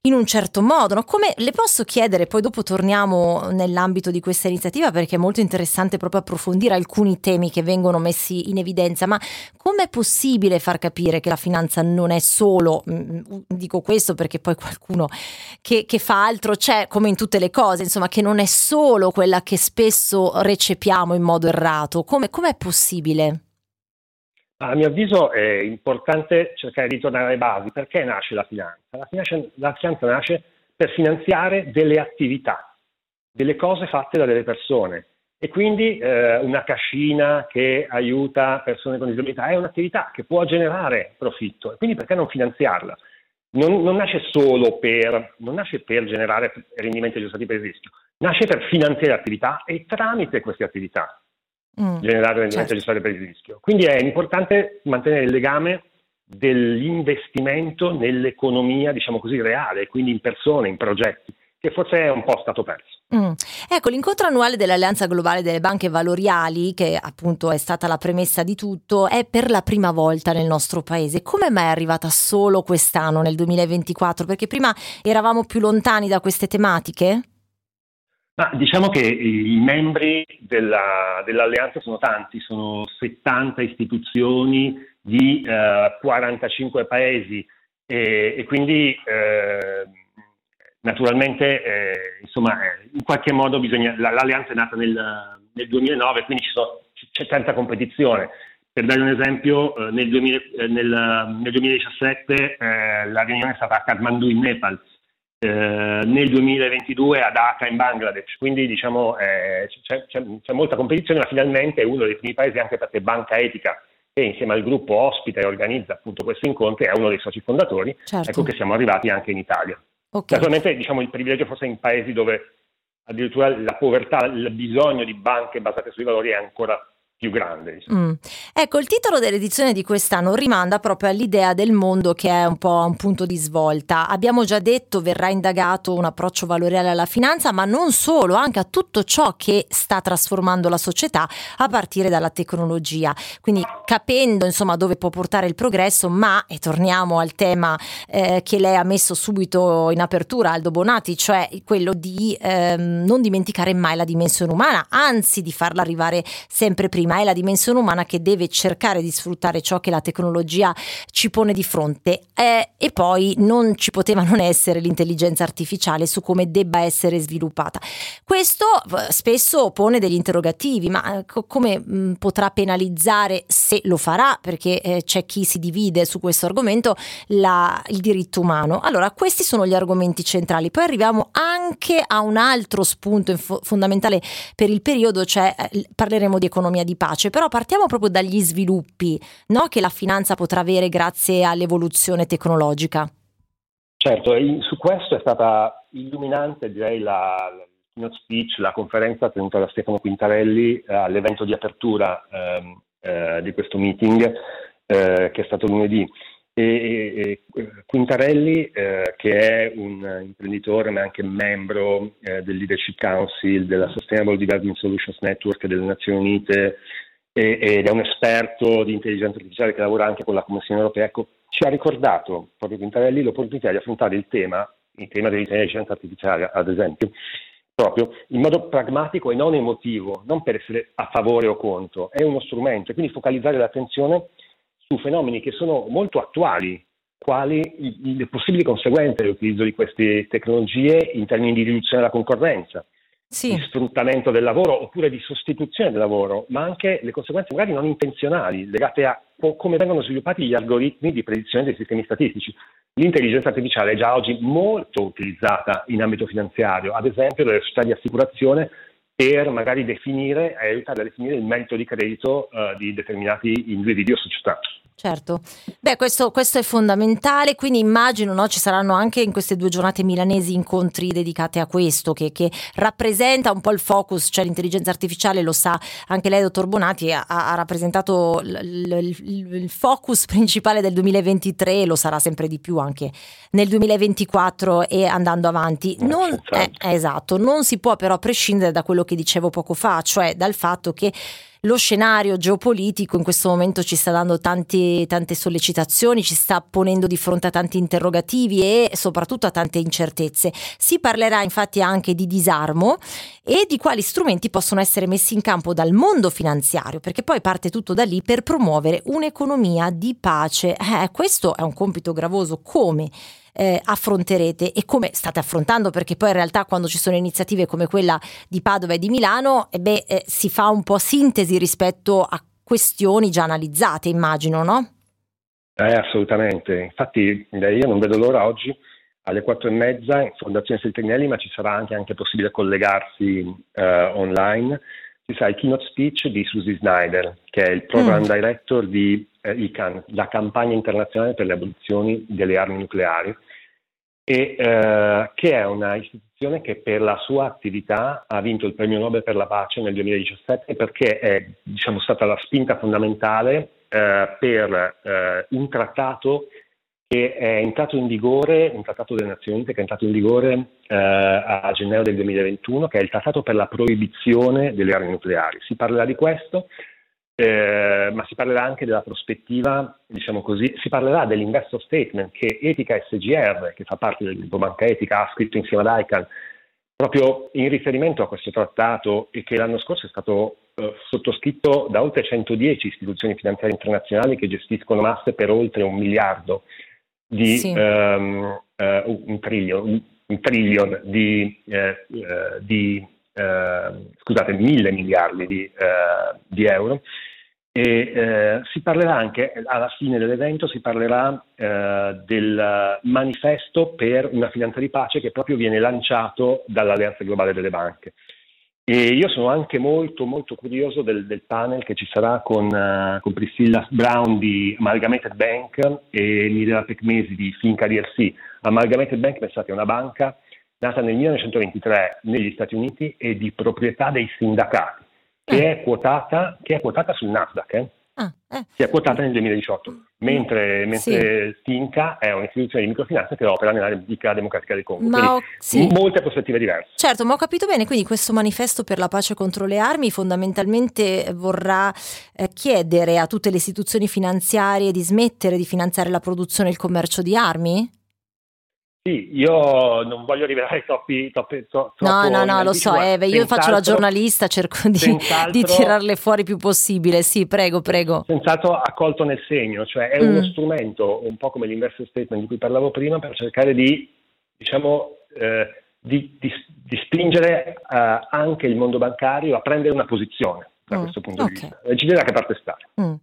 in un certo modo. no? Come le posso chiedere, poi dopo torniamo nell'ambito di questa iniziativa perché è molto interessante proprio approfondire alcuni temi che vengono messi in evidenza, ma com'è possibile far capire che la finanza non è solo, mm, dico questo perché poi qualcuno che, che fa altro c'è come in tutte le cose, insomma che non è solo quella che spesso recepiamo in modo errato, come com'è possibile? A mio avviso è importante cercare di tornare alle basi. Perché nasce la finanza? La finanza, la finanza nasce per finanziare delle attività, delle cose fatte da delle persone. E quindi eh, una cascina che aiuta persone con disabilità è un'attività che può generare profitto. E quindi perché non finanziarla? Non, non nasce solo per, nasce per generare rendimenti aggiustati per il rischio, nasce per finanziare attività e tramite queste attività Mm, generare rendimenti certo. aggiustati per il rischio. Quindi è importante mantenere il legame dell'investimento nell'economia, diciamo così, reale, quindi in persone, in progetti, che forse è un po' stato perso. Mm. Ecco, l'incontro annuale dell'Alleanza Globale delle Banche Valoriali, che appunto è stata la premessa di tutto, è per la prima volta nel nostro paese. Come mai è arrivata solo quest'anno, nel 2024? Perché prima eravamo più lontani da queste tematiche? Ma diciamo che i membri della- dell'alleanza sono tanti, sono 70 istituzioni di eh, 45 paesi e, e quindi eh, naturalmente eh, insomma, eh, in qualche modo bisogna, la- l'alleanza è nata nel, nel 2009, quindi sono- c'è tanta competizione. Per dare un esempio, eh, nel, 2000 eh, nel- nel 2017 eh, la riunione è stata a Kathmandu in Nepal, eh, nel 2022 a Dhaka in Bangladesh, quindi diciamo eh, c'è, c'è- c'è molta competizione, ma finalmente è uno dei primi paesi anche perché Banca Etica, che insieme al gruppo ospita e organizza appunto questi incontri, è uno dei soci fondatori, Certo. ecco che siamo arrivati anche in Italia. Ok. Naturalmente diciamo il privilegio forse in paesi dove addirittura la povertà, il bisogno di banche basate sui valori è ancora più grande. diciamo. Mm. Ecco, il titolo dell'edizione di quest'anno rimanda proprio all'idea del mondo che è un po' un punto di svolta. Abbiamo già detto verrà indagato un approccio valoriale alla finanza, ma non solo, anche a tutto ciò che sta trasformando la società a partire dalla tecnologia. Quindi capendo insomma dove può portare il progresso, ma e torniamo al tema eh, che lei ha messo subito in apertura, Aldo Bonati, cioè quello di ehm, non dimenticare mai la dimensione umana, anzi di farla arrivare sempre prima. Ma è la dimensione umana che deve cercare di sfruttare ciò che la tecnologia ci pone di fronte. Eh, e poi non ci poteva non essere l'intelligenza artificiale su come debba essere sviluppata. Questo eh, spesso pone degli interrogativi, ma eh, co- come mh, potrà penalizzare, se lo farà, perché eh, c'è chi si divide su questo argomento, la- il diritto umano. Allora, questi sono gli argomenti centrali. Poi arriviamo anche a un altro spunto fondamentale per il periodo, cioè eh, parleremo di economia di pace, però partiamo proprio dagli sviluppi no, che la finanza potrà avere grazie all'evoluzione tecnologica. Certo, su questo è stata illuminante direi la, la keynote speech, la conferenza tenuta da Stefano Quintarelli eh, all'evento di apertura ehm, eh, di questo meeting eh, che è stato lunedì. E, e- e Quintarelli, eh, che è un imprenditore ma anche membro eh, del Leadership Council, della Sustainable Development Solutions Network delle Nazioni Unite e- ed è un esperto di intelligenza artificiale che lavora anche con la Commissione europea, ecco, ci ha ricordato proprio Quintarelli l'opportunità di affrontare il tema, il tema dell'intelligenza artificiale ad esempio, proprio in modo pragmatico e non emotivo, non per essere a favore o contro, è uno strumento e quindi focalizzare l'attenzione su fenomeni che sono molto attuali, quali le possibili conseguenze dell'utilizzo di queste tecnologie in termini di riduzione della concorrenza, di sfruttamento del lavoro oppure di sostituzione del lavoro, ma anche le conseguenze magari non intenzionali legate a co- come vengono sviluppati gli algoritmi di predizione dei sistemi statistici. L'intelligenza artificiale è già oggi molto utilizzata in ambito finanziario, ad esempio dalle società di assicurazione per magari definire e aiutare a definire il merito di credito eh, di determinati individui o società. Certo, beh questo, questo è fondamentale, quindi immagino no, ci saranno anche in queste due giornate milanesi incontri dedicati a questo che, che rappresenta un po' il focus, cioè l'intelligenza artificiale lo sa anche lei dottor Bonati, ha, ha rappresentato l- l- il, focus principale del 2023 e lo sarà sempre di più anche nel 2024 e andando avanti. Non, eh, esatto, non si può però prescindere da quello che dicevo poco fa, cioè dal fatto che lo scenario geopolitico in questo momento ci sta dando tanti- tante sollecitazioni, ci sta ponendo di fronte a tanti interrogativi e soprattutto a tante incertezze. Si parlerà infatti anche di disarmo e di quali strumenti possono essere messi in campo dal mondo finanziario, perché poi parte tutto da lì per promuovere un'economia di pace. Eh, questo è un compito gravoso. Come? Eh, affronterete e come state affrontando perché poi in realtà quando ci sono iniziative come quella di Padova e di Milano eh beh, eh, si fa un po' sintesi rispetto a questioni già analizzate immagino no? Eh, assolutamente, infatti eh, io non vedo l'ora oggi alle quattro e mezza in Fondazione Seltrinelli, ma ci sarà anche, anche possibile collegarsi eh, online. Ci sarà il keynote speech di Susie Snyder, che è il program Mm. director di eh, ICAN, la campagna internazionale per le abolizioni delle armi nucleari, e eh, che è una istituzione che per la sua attività ha vinto il premio Nobel per la pace nel 2017 perché è diciamo, stata la spinta fondamentale eh, per eh, un trattato che è entrato in vigore, un trattato delle Nazioni Unite che è entrato in vigore eh, a gennaio del 2021, che è il trattato per la proibizione delle armi nucleari. Si parlerà di questo, eh, ma si parlerà anche della prospettiva, diciamo così, si parlerà dell'investor statement che Etica SGR, che fa parte del gruppo Banca Etica, ha scritto insieme ad ICANN proprio in riferimento a questo trattato e che l'anno scorso è stato eh, sottoscritto da oltre 110 istituzioni finanziarie internazionali che gestiscono masse per oltre un miliardo di Sì. ehm, eh, un trillion, un, trillion di, eh, eh, di eh, scusate, mille miliardi di, eh, di euro. E eh, si parlerà anche, alla fine dell'evento, si parlerà del manifesto per una finanza di pace che proprio viene lanciato dall'Alleanza Globale delle Banche. E io sono anche molto, molto curioso del, del panel che ci sarà con, eh, con Priscilla Brown di Amalgamated Bank e Mirela Pecmesi di Finca DLC. Amalgamated Bank, pensate, è una banca nata nel 1923 negli Stati Uniti e di proprietà dei sindacati, che, è, quotata, che è quotata sul Nasdaq, eh? Che è quotata nel 2018, mentre, mentre Finca è un'istituzione di microfinanza che opera nella Repubblica Democratica del Congo. Ma Quindi ho- sì. molte prospettive diverse. Certo, ma ho capito bene, quindi questo manifesto per la pace contro le armi fondamentalmente vorrà eh, chiedere a tutte le istituzioni finanziarie di smettere di finanziare la produzione e il commercio di armi? Sì, io non voglio rivelare troppi, troppi, tro- No, no, no, lo so, anticipo, eh, io faccio la giornalista, cerco di, di tirarle fuori più possibile. Sì, prego, prego. Senz'altro accolto nel segno, cioè è uno Mm. strumento, un po' come l'inverse statement di cui parlavo prima, per cercare di, diciamo, eh, di, di- di spingere eh, anche il mondo bancario a prendere una posizione da Mm, questo punto ok. di vista. Decidere da che parte stare. Mm.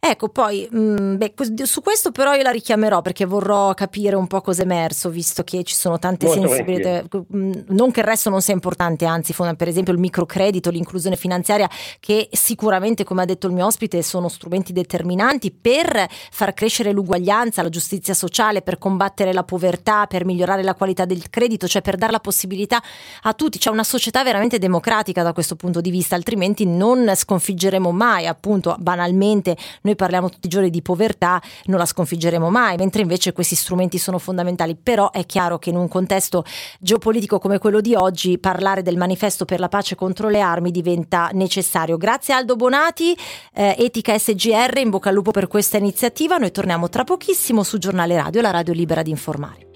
Ecco, poi mm, beh, su questo però io la richiamerò perché vorrò capire un po' cosa è emerso, visto che ci sono tante Molto sensibilità. Mm, Non che il resto non sia importante, anzi, per esempio il microcredito, l'inclusione finanziaria, che sicuramente, come ha detto il mio ospite, sono strumenti determinanti per far crescere l'uguaglianza, la giustizia sociale, per combattere la povertà, per migliorare la qualità del credito, cioè per dare la possibilità a tutti. C'è una società veramente democratica da questo punto di vista, altrimenti non sconfiggeremo mai, appunto, banalmente noi parliamo tutti i giorni di povertà, non la sconfiggeremo mai, mentre invece questi strumenti sono fondamentali. Però è chiaro che in un contesto geopolitico come quello di oggi parlare del manifesto per la pace contro le armi diventa necessario. Grazie Aldo Bonati, eh, Etica SGR, in bocca al lupo per questa iniziativa. Noi torniamo tra pochissimo su Giornale Radio, la radio libera di informare.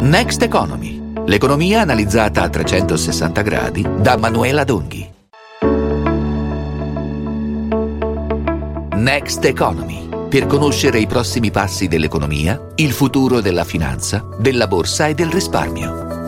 Next Economy, l'economia analizzata a 360 gradi da Manuela Donghi. Next Economy, per conoscere i prossimi passi dell'economia, il futuro della finanza, della borsa e del risparmio.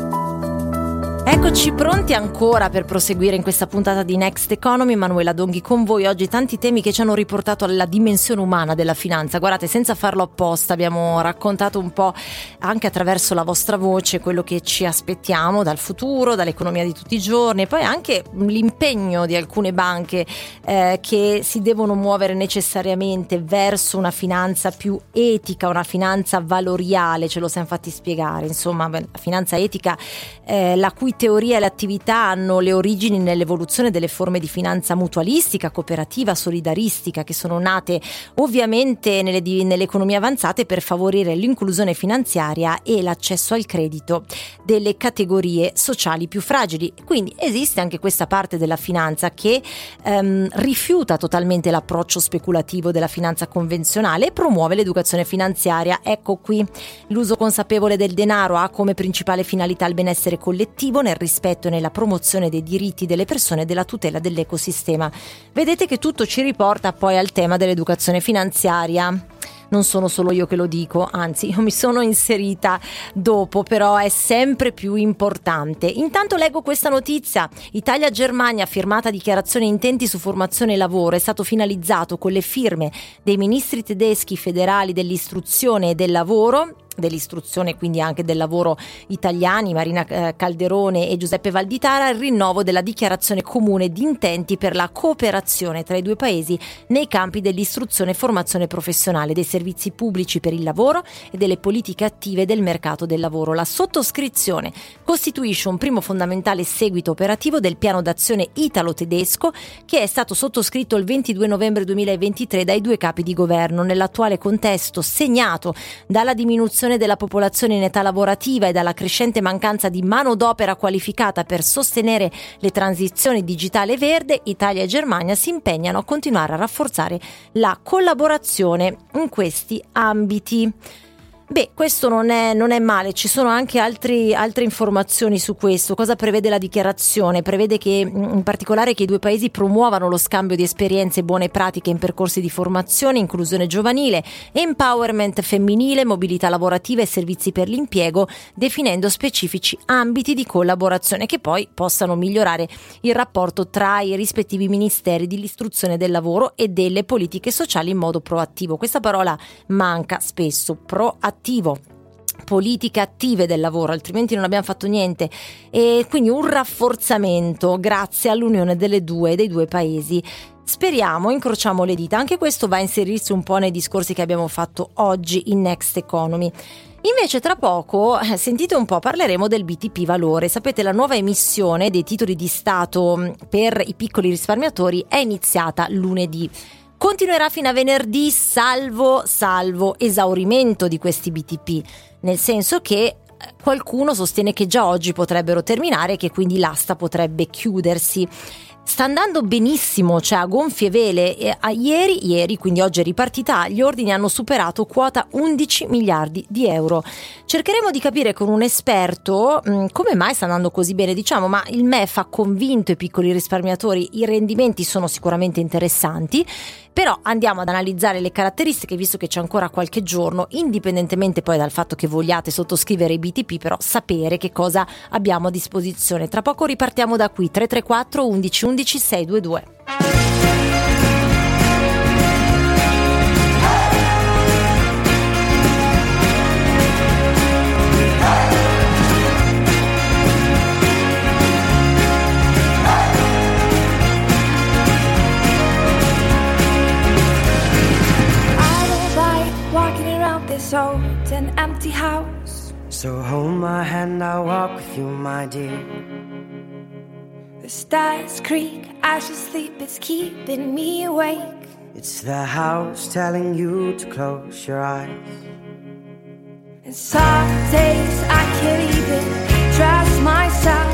Eccoci pronti ancora per proseguire in questa puntata di Next Economy. Manuela Donghi con voi oggi tanti temi che ci hanno riportato alla dimensione umana della finanza. Guardate, senza farlo apposta abbiamo raccontato un po' anche attraverso la vostra voce quello che ci aspettiamo dal futuro, dall'economia di tutti i giorni e poi anche l'impegno di alcune banche eh, che si devono muovere necessariamente verso una finanza più etica, una finanza valoriale, ce lo siamo fatti spiegare. Insomma, la finanza etica, eh, la cui teoria e le attività hanno le origini nell'evoluzione delle forme di finanza mutualistica, cooperativa, solidaristica, che sono nate ovviamente nelle, nelle economie avanzate per favorire l'inclusione finanziaria e l'accesso al credito delle categorie sociali più fragili. Quindi esiste anche questa parte della finanza che ehm, rifiuta totalmente l'approccio speculativo della finanza convenzionale e promuove l'educazione finanziaria. Ecco qui l'uso consapevole del denaro ha come principale finalità il benessere collettivo nel rispetto e nella promozione dei diritti delle persone e della tutela dell'ecosistema. Vedete che tutto ci riporta poi al tema dell'educazione finanziaria. Non sono solo io che lo dico, anzi io mi sono inserita dopo, però è sempre più importante. Intanto leggo questa notizia. Italia-Germania, firmata dichiarazione intenti su formazione e lavoro, è stato finalizzato con le firme dei ministri tedeschi federali dell'istruzione e del lavoro dell'istruzione quindi anche del lavoro italiani Marina eh, Calderone e Giuseppe Valditara il rinnovo della dichiarazione comune di intenti per la cooperazione tra i due paesi nei campi dell'istruzione e formazione professionale dei servizi pubblici per il lavoro e delle politiche attive del mercato del lavoro. La sottoscrizione costituisce un primo fondamentale seguito operativo del piano d'azione italo-tedesco che è stato sottoscritto il 22 novembre 2023 dai due capi di governo. Nell'attuale contesto segnato dalla diminuzione della popolazione in età lavorativa e dalla crescente mancanza di manodopera qualificata per sostenere le transizioni digitale verde, Italia e Germania si impegnano a continuare a rafforzare la collaborazione in questi ambiti. Beh, questo non è, non è male, ci sono anche altri- altre informazioni su questo. Cosa prevede la dichiarazione? Prevede che mm, in particolare che i due paesi promuovano lo scambio di esperienze e buone pratiche in percorsi di formazione, inclusione giovanile, empowerment femminile, mobilità lavorativa e servizi per l'impiego, definendo specifici ambiti di collaborazione che poi possano migliorare il rapporto tra i rispettivi ministeri dell'istruzione del lavoro e delle politiche sociali in modo proattivo. Questa parola manca spesso, proattivo politiche attive del lavoro, altrimenti non abbiamo fatto niente. E quindi un rafforzamento grazie all'unione due dei due paesi. Speriamo, incrociamo le dita, anche questo va a inserirsi un po' nei discorsi che abbiamo fatto oggi in Next Economy. Invece tra poco, eh, sentite un po', parleremo del BTP Valore. Sapete, la nuova emissione dei titoli di Stato mh, per i piccoli risparmiatori è iniziata lunedì. Continuerà fino a venerdì salvo, salvo esaurimento di questi BTP, nel senso che eh, qualcuno sostiene che già oggi potrebbero terminare e che quindi l'asta potrebbe chiudersi. sta andando benissimo, cioè a gonfie vele. E a ieri, ieri, quindi oggi è ripartita, gli ordini hanno superato quota 11 miliardi di euro. Cercheremo di capire con un esperto mh, come mai sta andando così bene, diciamo, ma il MEF ha convinto i piccoli risparmiatori, i rendimenti sono sicuramente interessanti. Però andiamo ad analizzare le caratteristiche, visto che c'è ancora qualche giorno, indipendentemente poi dal fatto che vogliate sottoscrivere i BTP, però sapere che cosa abbiamo a disposizione. Tra poco ripartiamo da qui, 334 11 11 622. Walking around this old and empty house. So hold my hand, I'll walk with you, my dear. The stars creak as you sleep, it's keeping me awake. It's the house telling you to close your eyes. And some days I can't even trust myself.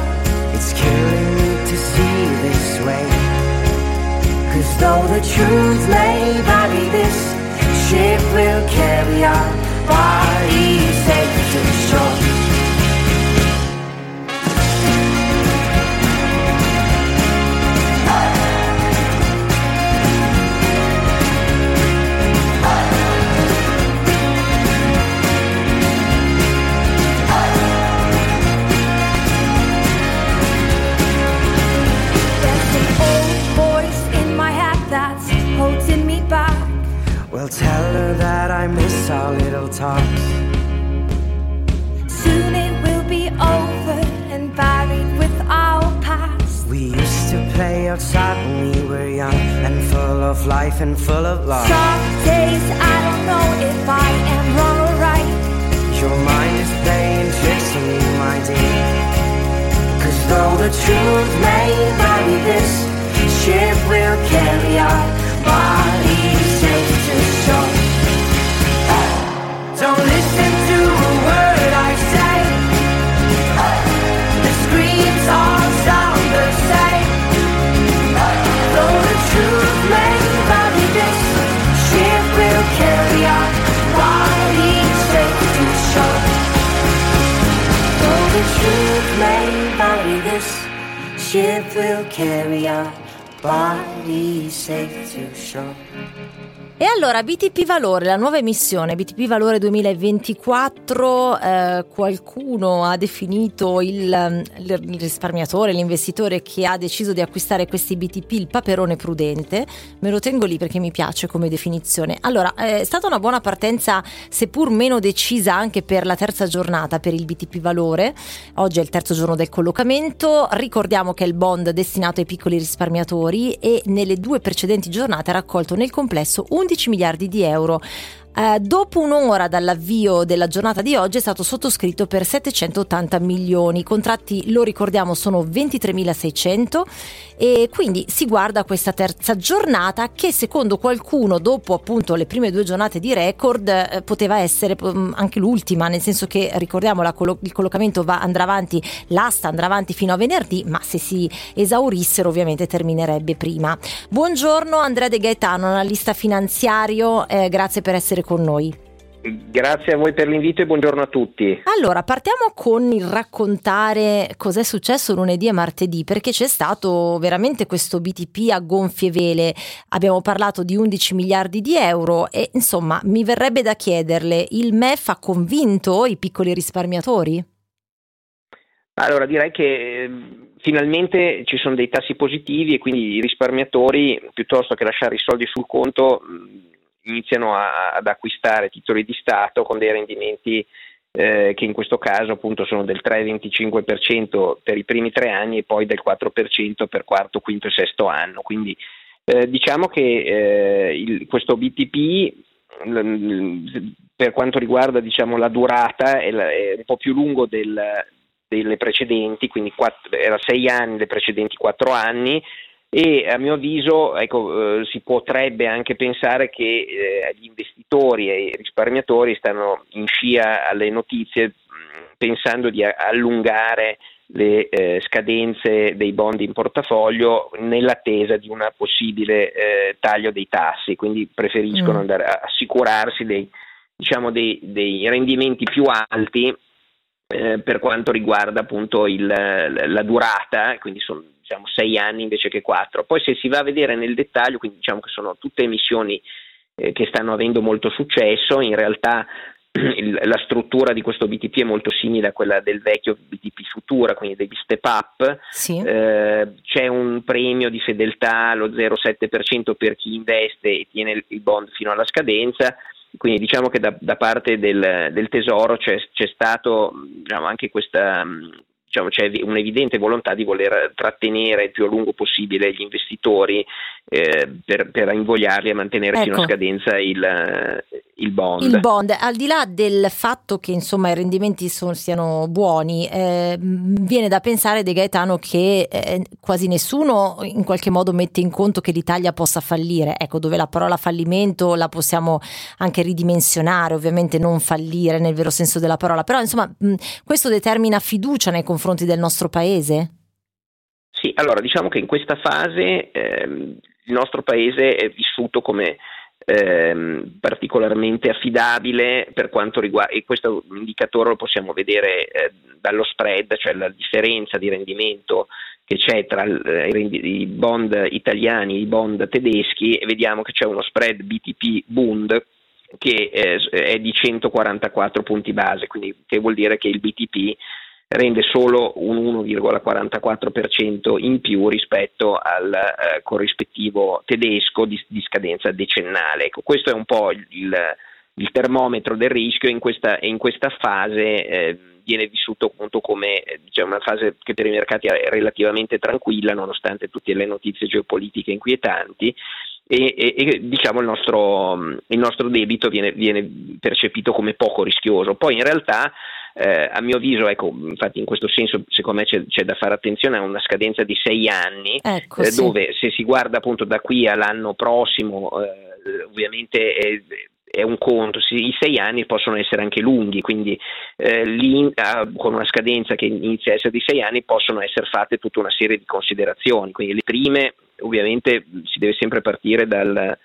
It's killing me to see this way. Cause though the truth may vary, this ship will carry our bodies safe to shore. Talks. Soon it will be over and buried with our past. We used to play outside when we were young and full of life and full of love. Some days I don't know if I am wrong or right. Your mind is playing tricks on me, my dear. Cause though the truth may vary, this ship will carry our bodies safe to shore. Ship will carry our E allora BTP Valore, la nuova emissione BTP Valore 2024, eh, qualcuno ha definito il, ehm, il risparmiatore, l'investitore che ha deciso di acquistare questi BTP il paperone prudente, me lo tengo lì perché mi piace come definizione. Allora, è stata una buona partenza, seppur meno decisa anche per la terza giornata per il BTP Valore, oggi è il terzo giorno del collocamento, ricordiamo che è il bond destinato ai piccoli risparmiatori e nelle due precedenti giornate ha raccolto nel complesso 11 miliardi di euro. Eh, dopo un'ora dall'avvio della giornata di oggi è stato sottoscritto per 780 milioni. I contratti, lo ricordiamo, sono 23.600 e quindi si guarda questa terza giornata che secondo qualcuno, dopo appunto le prime due giornate di record, eh, poteva essere mm, anche l'ultima, nel senso che ricordiamo la collo- il collocamento va, andrà avanti, l'asta andrà avanti fino a venerdì, ma se si esaurissero ovviamente terminerebbe prima. Buongiorno Andrea De Gaetano, analista finanziario, eh, grazie per essere con noi. Grazie a voi per l'invito e buongiorno a tutti. Allora, partiamo con il raccontare cos'è successo lunedì e martedì, perché c'è stato veramente questo BTP a gonfie vele. Abbiamo parlato di 11 miliardi di euro e insomma mi verrebbe da chiederle, il MEF ha convinto i piccoli risparmiatori? Allora, direi che eh, finalmente ci sono dei tassi positivi e quindi i risparmiatori, piuttosto che lasciare i soldi sul conto, iniziano a- ad acquistare titoli di Stato con dei rendimenti eh, che in questo caso appunto sono del 3,25% per i primi tre anni e poi del 4% per quarto, quinto e sesto anno. Quindi eh, diciamo che eh, il- questo BTP per quanto riguarda diciamo, la durata è, la- è un po' più lungo del, delle precedenti, quindi quatt- era sei anni le precedenti quattro anni e a mio avviso ecco, eh, si potrebbe anche pensare che eh, gli investitori e i risparmiatori stanno in scia alle notizie mh, pensando di allungare le eh, scadenze dei bond in portafoglio nell'attesa di una possibile eh, taglio dei tassi, quindi preferiscono Mm. andare a assicurarsi dei, diciamo, dei, dei rendimenti più alti eh, per quanto riguarda appunto il- la durata, quindi sono diciamo, sei anni invece che quattro. Poi se si va a vedere nel dettaglio, quindi diciamo che sono tutte emissioni eh, che stanno avendo molto successo, in realtà il- la struttura di questo BTP è molto simile a quella del vecchio BTP Futura, quindi degli step up. Eh, c'è un premio di fedeltà allo 0,7% per chi investe e tiene il- il bond fino alla scadenza. Quindi diciamo che da, da parte del, del Tesoro c'è, c'è stato diciamo, anche questa diciamo, c'è evi- un'evidente volontà di voler trattenere il più a lungo possibile gli investitori eh, per, per invogliarli a mantenere fino Ecco. a scadenza il, il bond. Il bond, al di là del fatto che insomma i rendimenti son- siano buoni, eh, viene da pensare De Gaetano che eh, quasi nessuno in qualche modo mette in conto che l'Italia possa fallire. Ecco, dove la parola fallimento la possiamo anche ridimensionare, ovviamente non fallire nel vero senso della parola, però insomma mh, questo determina fiducia nei confronti del nostro paese? Sì, allora diciamo che in questa fase ehm, il nostro paese è vissuto come ehm, particolarmente affidabile per quanto riguarda, e questo indicatore lo possiamo vedere eh, dallo spread, cioè la differenza di rendimento che c'è tra eh, i bond italiani e i bond tedeschi e vediamo che c'è uno spread BTP Bund che eh, è di 144 punti base, quindi che vuol dire che il BTP rende solo un 1,44% in più rispetto al eh, corrispettivo tedesco di, di scadenza decennale. Ecco, questo è un po' il, il- termometro del rischio in questa, e in questa fase eh, viene vissuto appunto come diciamo, una fase che per i mercati è relativamente tranquilla nonostante tutte le notizie geopolitiche inquietanti e, e- e, diciamo il nostro, il nostro debito viene, viene percepito come poco rischioso. Poi in realtà eh, a mio avviso, ecco, infatti in questo senso secondo me c'è, c'è da fare attenzione a una scadenza di sei anni, Ecco, eh, sì. dove se si guarda appunto da qui all'anno prossimo, eh, ovviamente è, è un conto, i sei anni possono essere anche lunghi, quindi eh, lì ah, con una scadenza che inizia a essere di sei anni possono essere fatte tutta una serie di considerazioni, quindi le prime ovviamente si deve sempre partire dal,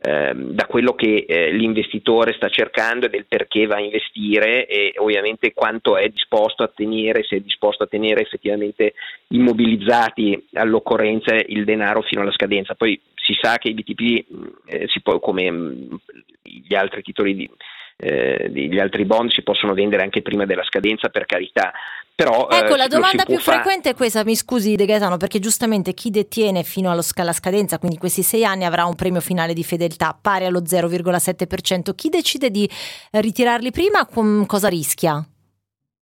da quello che eh, l'investitore sta cercando e del perché va a investire e ovviamente quanto è disposto a tenere, se è disposto a tenere effettivamente immobilizzati all'occorrenza il denaro fino alla scadenza. Poi si sa che i BTP, mh, eh, può, come mh, gli altri titoli di, eh, gli altri bond si possono vendere anche prima della scadenza per carità, però eh, Ecco, la lo si domanda più fa- frequente è questa, mi scusi De Gaetano, perché giustamente chi detiene fino alla scadenza, quindi questi sei anni, avrà un premio finale di fedeltà pari allo 0,7%. Chi decide di eh, ritirarli prima, com- cosa rischia?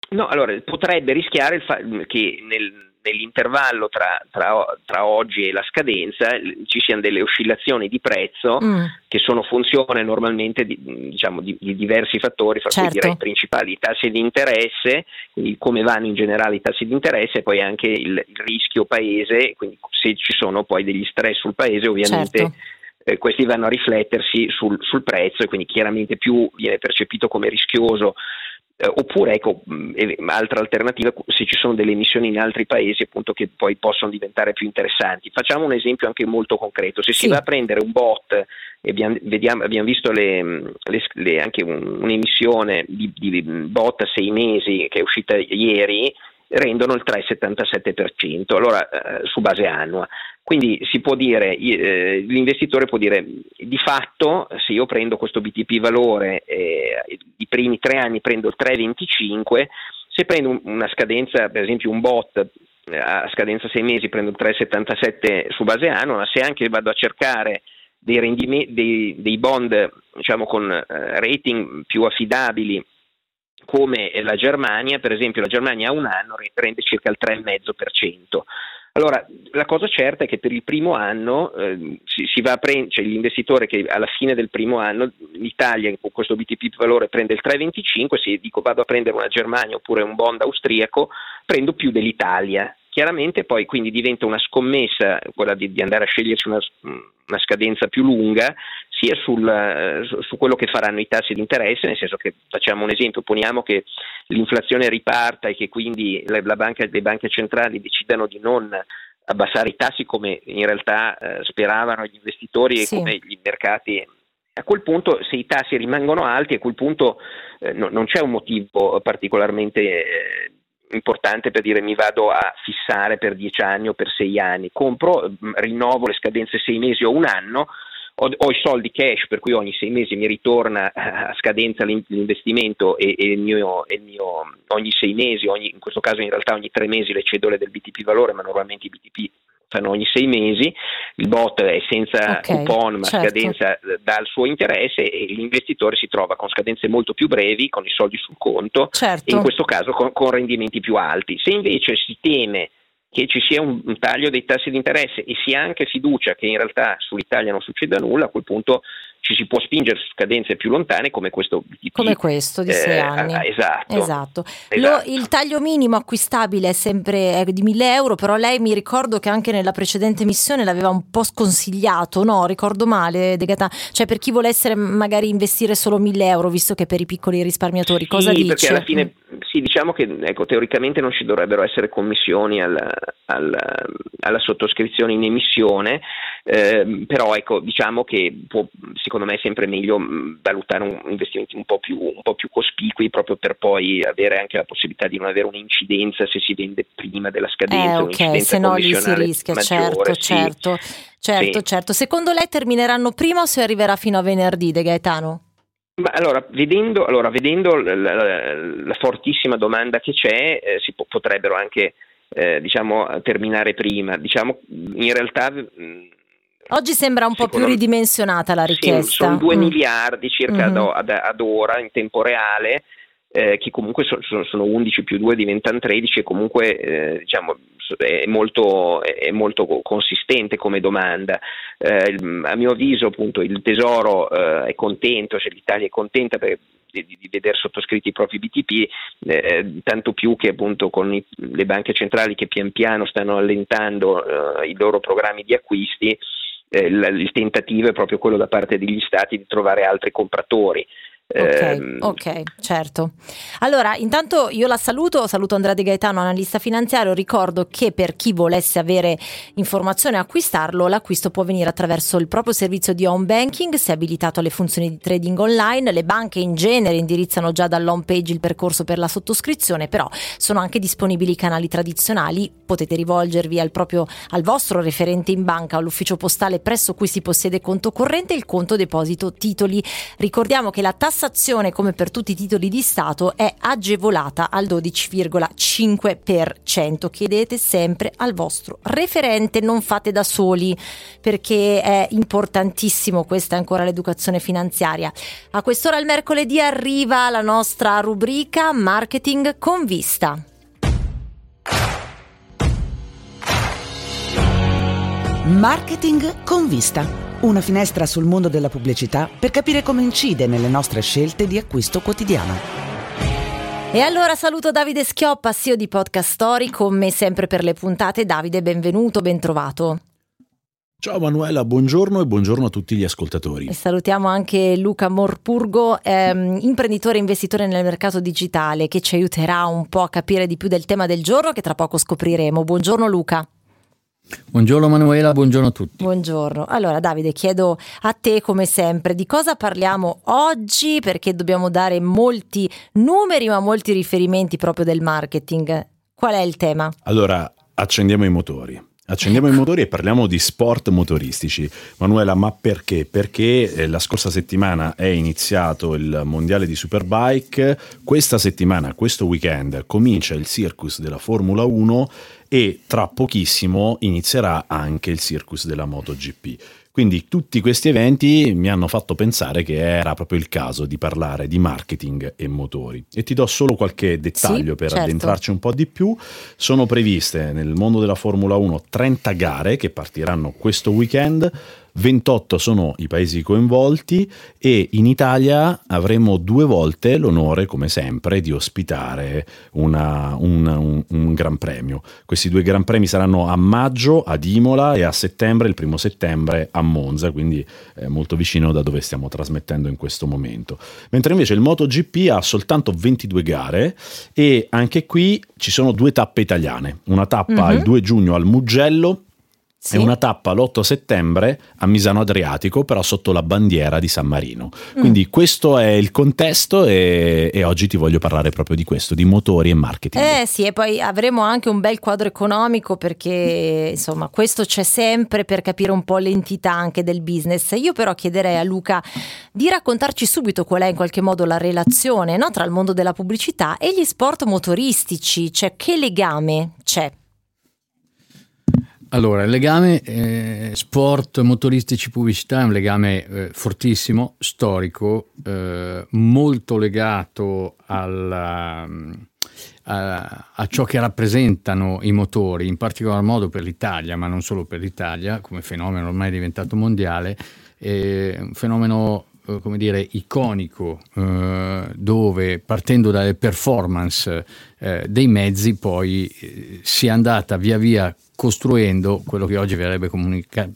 No, allora potrebbe rischiare il fa- che nel- nell'intervallo tra, tra- tra oggi e la scadenza ci siano delle oscillazioni di prezzo Mm. che sono funzione normalmente di, diciamo, di- di diversi fattori, fra cui Certo. direi i principali i tassi di interesse, quindi come vanno in generale i tassi di interesse e poi anche il, il rischio paese, quindi se ci sono poi degli stress sul paese ovviamente Certo. eh, questi vanno a riflettersi sul, sul prezzo e quindi chiaramente più viene percepito come rischioso eh, oppure ecco, mh, altra alternativa se ci sono delle emissioni in altri paesi appunto che poi possono diventare più interessanti. Facciamo un esempio anche molto concreto, se si Sì. va a prendere un bot e abbiamo, vediamo- abbiamo visto le- le- le- anche un- un'emissione di, di bot a sei mesi che è uscita ieri, rendono il 3,77%, allora eh, su base annua. Quindi si può dire, eh, l'investitore può dire di fatto se io prendo questo BTP valore eh, i primi tre anni prendo il 3,25, se prendo un- una scadenza, per esempio un bot eh, a scadenza sei mesi prendo il 3,77 su base annua, ma se anche vado a cercare dei, rendime- dei, dei bond diciamo, con eh, rating più affidabili come la Germania, per esempio la Germania a un anno re- rende circa il 3,5%. Allora, la cosa certa è che per il primo anno eh, si, si prendere, cioè l'investitore che alla fine del primo anno l'Italia con questo BTP valore prende il 3,25, se dico vado a prendere una Germania oppure un bond austriaco, prendo più dell'Italia. Chiaramente poi quindi diventa una scommessa quella di, di andare a scegliersi una, una scadenza più lunga sia sul, eh, su, quello che faranno i tassi di interesse, nel senso che facciamo un esempio, poniamo che l'inflazione riparta e che quindi la, la banca, le banche centrali decidano di non abbassare i tassi come in realtà eh, speravano gli investitori Sì. e come gli mercati. A quel punto, se i tassi rimangono alti, a quel punto eh, no- non c'è un motivo particolarmente eh, importante per dire mi vado a fissare per dieci anni o per sei anni, compro, mh, rinnovo le scadenze sei mesi o un anno, ho, ho i soldi cash per cui ogni sei mesi mi ritorna eh, a scadenza l'in- l'investimento e, e il mio, il mio- ogni sei mesi, ogni- in questo caso in realtà ogni tre mesi le cedole del BTP valore, ma normalmente i BTP fanno ogni sei mesi, il bot è senza Ok, coupon ma certo. scadenza eh, dà il suo interesse e l'investitore si trova con scadenze molto più brevi, con i soldi sul conto Certo. e in questo caso con, con rendimenti più alti. Se invece si teme che ci sia un, un taglio dei tassi di interesse e si ha anche fiducia che in realtà sull'Italia non succeda nulla, a quel punto ci si può spingere su scadenze più lontane come questo BTP. Come questo di sei Eh, anni. ah, esatto. Esatto. Esatto. Lo- il taglio minimo acquistabile è sempre di 1000 euro, però lei mi ricordo che anche nella precedente missione l'aveva un po' sconsigliato, no? Ricordo male, De Gaetano? Cioè per chi volesse magari investire solo 1000 euro, visto che per i piccoli risparmiatori, cosa sì, dice? perché alla fine sì, diciamo che ecco, teoricamente non ci dovrebbero essere commissioni alla, alla- alla sottoscrizione in emissione, ehm, però ecco, diciamo che può- secondo me è sempre meglio mh, valutare un, investimenti un po, più, un po' più cospicui proprio per poi avere anche la possibilità di non avere un'incidenza se si vende prima della scadenza, Eh, ok, se no lì si rischia, maggiore, certo, sì. certo, certo, Sì. certo. Secondo lei termineranno prima o si arriverà fino a venerdì, De Gaetano? Ma allora, vedendo, allora, vedendo la, la- la fortissima domanda che c'è, eh, si po- potrebbero anche eh, diciamo, terminare prima. Diciamo, in realtà mh, Oggi sembra un po' più ridimensionata la sì, richiesta. sono 2 Mm. miliardi circa Mhm. ad, ad- ora in tempo reale, eh, che comunque so- so- sono 11 più 2 diventano 13 e comunque eh, diciamo, è, molto, è molto co- consistente come domanda. Eh, a mio avviso appunto il Tesoro eh, è contento, cioè l'Italia è contenta per- di, di vedere sottoscritti i propri BTP, eh, tanto più che appunto con i- le banche centrali che pian piano stanno allentando eh, i loro programmi di acquisti, eh, il, tentativo è proprio quello da parte degli stati di trovare altri compratori. Ok, Ehm, ok, certo. Allora, intanto io la saluto, saluto Andrea De Gaetano, analista finanziario. Ricordo che per chi volesse avere informazione e acquistarlo, l'acquisto può venire attraverso il proprio servizio di home banking, se abilitato alle funzioni di trading online. Le banche in genere indirizzano già dall'home page il percorso per la sottoscrizione, però sono anche disponibili i canali tradizionali. Potete rivolgervi al proprio al vostro referente in banca, all'ufficio postale presso cui si possiede conto corrente e il conto deposito titoli. Ricordiamo che la tassazione, come per tutti i titoli di Stato, è agevolata al 12,5%. Chiedete sempre al vostro referente, non fate da soli perché è importantissimo, questa è ancora l'educazione finanziaria. A quest'ora il mercoledì arriva la nostra rubrica Marketing con vista. Marketing con vista. Una finestra sul mondo della pubblicità per capire come incide nelle nostre scelte di acquisto quotidiano. E allora saluto Davide Schioppa, CEO di Podcast Story, con me sempre per le puntate. Davide, benvenuto, bentrovato. Ciao Manuela, buongiorno e buongiorno a tutti gli ascoltatori. E salutiamo anche Luca Morpurgo, ehm, imprenditore e investitore nel mercato digitale, che ci aiuterà un po' a capire di più del tema del giorno che tra poco scopriremo. Buongiorno Luca. Buongiorno Manuela, buongiorno a tutti. Buongiorno. Allora Davide, chiedo a te come sempre di cosa parliamo oggi perché dobbiamo dare molti numeri ma molti riferimenti proprio del marketing. Qual è il tema? Allora, accendiamo i motori. Accendiamo i motori e parliamo di sport motoristici. Manuela, ma perché? Perché eh, la scorsa settimana è iniziato il mondiale di Superbike, questa settimana, questo weekend, comincia il circus della Formula 1 e tra pochissimo inizierà anche il circus della MotoGP. Quindi tutti questi eventi mi hanno fatto pensare che era proprio il caso di parlare di marketing e motori. E ti do solo qualche dettaglio Sì, per certo. addentrarci un po' di più. Sono previste nel mondo della Formula 1 30 gare che partiranno questo weekend. 28 sono i paesi coinvolti e in Italia avremo due volte l'onore, come sempre, di ospitare una- un, un- un Gran Premio. Questi due Gran Premi saranno a maggio ad Imola e a settembre, il primo settembre, a Monza, quindi eh, molto vicino da dove stiamo trasmettendo in questo momento. Mentre invece il MotoGP ha soltanto 22 gare e anche qui ci sono due tappe italiane. Una tappa Mhm. il 2 giugno al Mugello Sì. e una tappa l'8 settembre a Misano Adriatico, però sotto la bandiera di San Marino. Quindi questo è il contesto e, e oggi ti voglio parlare proprio di questo, di motori e marketing. Eh sì, e poi avremo anche un bel quadro economico perché insomma questo c'è sempre per capire un po' l'entità anche del business. Io però chiederei a Luca di raccontarci subito qual è in qualche modo la relazione no, tra il mondo della pubblicità e gli sport motoristici, cioè che legame c'è? Allora, il legame eh, sport motoristici pubblicità è un legame eh, fortissimo, storico, eh, molto legato alla, a, a ciò che rappresentano i motori, in particolar modo per l'Italia, ma non solo per l'Italia, come fenomeno ormai diventato mondiale, un fenomeno eh, come dire, iconico, eh, dove partendo dalle performance eh, dei mezzi poi eh, si è andata via via costruendo quello che oggi verrebbe comunica-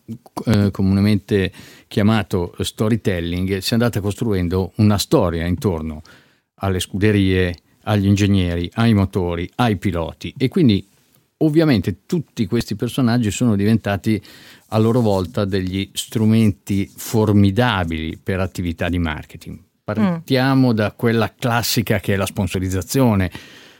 eh, comunemente chiamato storytelling, si è andata costruendo una storia intorno alle scuderie, agli ingegneri, ai motori, ai piloti e quindi ovviamente tutti questi personaggi sono diventati a loro volta degli strumenti formidabili per attività di marketing. Partiamo da quella classica che è la sponsorizzazione,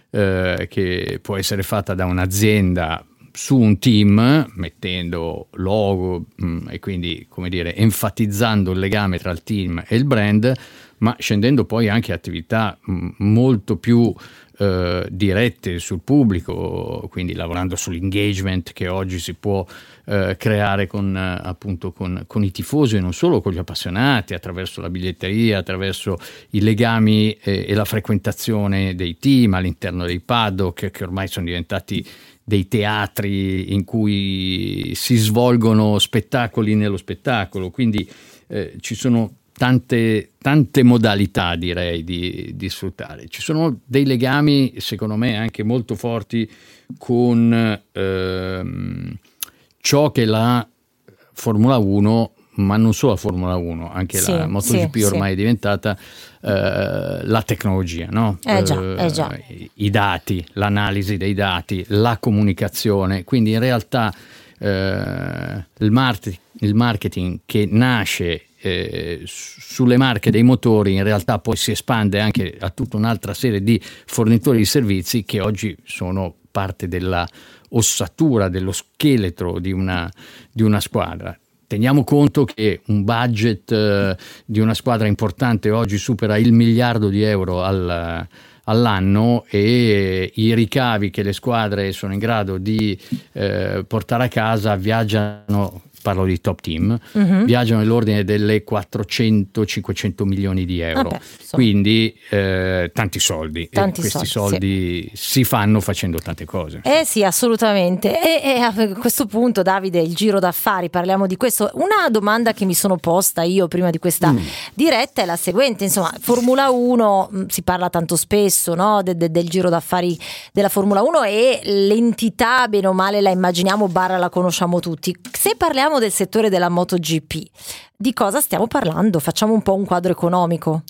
eh, che può essere fatta da un'azienda su un team, mettendo logo mh, e quindi, come dire, enfatizzando il legame tra il team e il brand, ma scendendo poi anche a attività mh, molto più eh, dirette sul pubblico, quindi lavorando sull'engagement che oggi si può eh, creare con, eh, appunto, con, con i tifosi e non solo con gli appassionati, attraverso la biglietteria, attraverso i legami eh, e la frequentazione dei team all'interno dei paddock che ormai sono diventati dei teatri in cui si svolgono spettacoli nello spettacolo, quindi eh, ci sono tante, tante modalità direi di, di sfruttare. Ci sono dei legami secondo me anche molto forti con ehm, ciò che la Formula 1 ma non solo la Formula 1, anche Sì, la MotoGP sì, ormai sì. è diventata eh, la tecnologia, no? Eh già, eh già. i- dati, l'analisi dei dati, la comunicazione. Quindi in realtà eh, il, market- il marketing che nasce eh, su- sulle marche dei motori in realtà poi si espande anche a tutta un'altra serie di fornitori di servizi che oggi sono parte della ossatura, dello scheletro di una, di una squadra. Teniamo conto che un budget eh, di una squadra importante oggi supera il miliardo di euro al- all'anno e i ricavi che le squadre sono in grado di eh, portare a casa viaggiano, parlo di top team, Mhm. viaggiano nell'ordine delle 400-500 milioni di euro. Vabbè, insomma. Quindi eh, tanti soldi. Tanti e questi soldi, soldi si fanno facendo tante cose. Eh sì, assolutamente. E, e a questo punto, Davide, il giro d'affari, parliamo di questo. Una domanda che mi sono posta io prima di questa Mm. diretta è la seguente: insomma, Formula 1 mh, si parla tanto spesso no, de- de- del giro d'affari della Formula 1 e l'entità, bene o male, la immaginiamo, barra la conosciamo tutti. Se parliamo del settore della MotoGP, di cosa stiamo parlando? Facciamo un po' un quadro economico.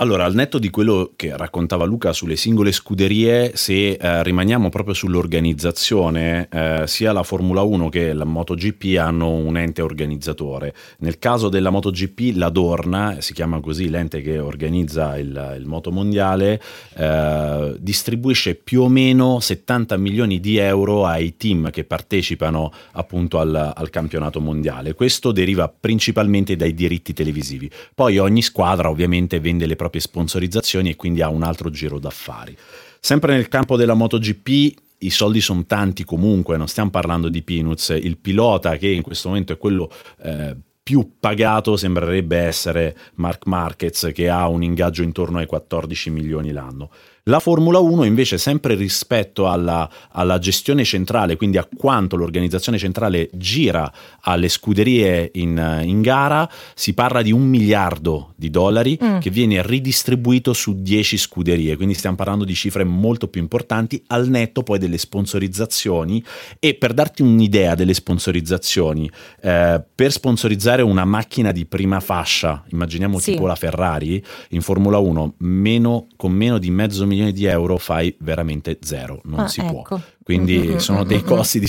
Allora, al netto di quello che raccontava Luca sulle singole scuderie, se eh, rimaniamo proprio sull'organizzazione, eh, sia la Formula 1 che la MotoGP hanno un ente organizzatore. Nel caso della MotoGP, la Dorna, si chiama così l'ente che organizza il, il moto mondiale, eh, distribuisce più o meno 70 milioni di euro ai team che partecipano appunto al, al campionato mondiale. Questo deriva principalmente dai diritti televisivi. Poi ogni squadra ovviamente vende le proprie sponsorizzazioni e quindi ha un altro giro d'affari. Sempre nel campo della MotoGP i soldi sono tanti comunque, non stiamo parlando di peanuts, il pilota che in questo momento è quello eh, più pagato sembrerebbe essere Mark Marquez che ha un ingaggio intorno ai 14 milioni l'anno. La Formula 1 invece sempre rispetto alla, alla gestione centrale, quindi a quanto l'organizzazione centrale gira alle scuderie in, in gara, si parla di un miliardo di dollari Mm. che viene ridistribuito su 10 scuderie, quindi stiamo parlando di cifre molto più importanti al netto poi delle sponsorizzazioni e per darti un'idea delle sponsorizzazioni, eh, per sponsorizzare una macchina di prima fascia, immaginiamo Sì. tipo la Ferrari, in Formula 1 meno- con meno di mezzo milione di euro fai veramente zero, non Ah, si ecco. può. Quindi Mm, mm, sono dei mm, costi di Eh,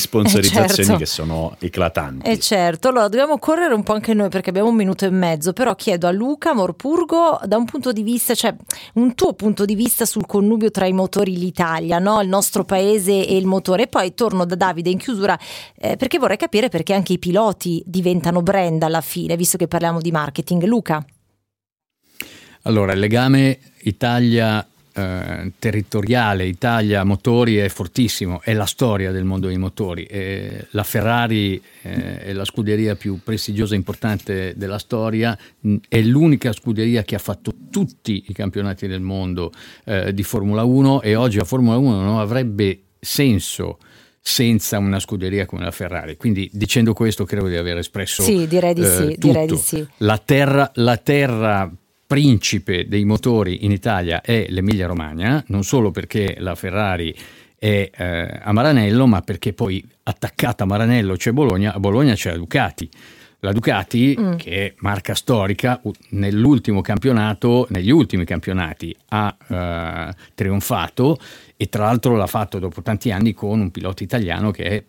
certo. che sono eclatanti. E certo, allora dobbiamo correre un po' anche noi perché abbiamo un minuto e mezzo, però chiedo a Luca Morpurgo da un punto di vista, cioè un tuo punto di vista sul connubio tra i motori l'Italia, no? il nostro paese e il motore. E poi torno da Davide in chiusura eh, perché vorrei capire perché anche i piloti diventano brand alla fine, visto che parliamo di marketing. Luca? Allora, il legame Italia eh, territoriale, Italia motori è fortissimo, è la storia del mondo dei motori. Eh, la Ferrari eh, è la scuderia più prestigiosa e importante della storia, è l'unica scuderia che ha fatto tutti i campionati del mondo eh, di Formula 1 e oggi la Formula 1 non avrebbe senso senza una scuderia come la Ferrari. Quindi dicendo questo credo di aver espresso Sì, direi di eh, sì, direi di sì. La terra, la terra principe dei motori in Italia è l'Emilia Romagna, non solo perché la Ferrari è eh, a Maranello, ma perché poi attaccata a Maranello c'è Bologna, a Bologna c'è la Ducati. La Ducati, Mm. che è marca storica, nell'ultimo campionato, negli ultimi campionati ha eh, trionfato e tra l'altro l'ha fatto dopo tanti anni con un pilota italiano che è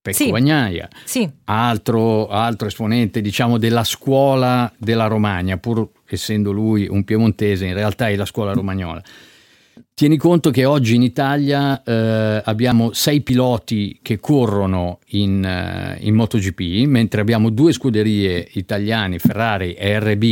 Pecco Sì. Bagnaia Sì. altro, altro esponente diciamo della scuola della Romagna, pur essendo lui un piemontese, in realtà è la scuola romagnola. Tieni conto che oggi in Italia eh, abbiamo sei piloti che corrono in, eh, in MotoGP, mentre abbiamo due scuderie italiane, Ferrari e RB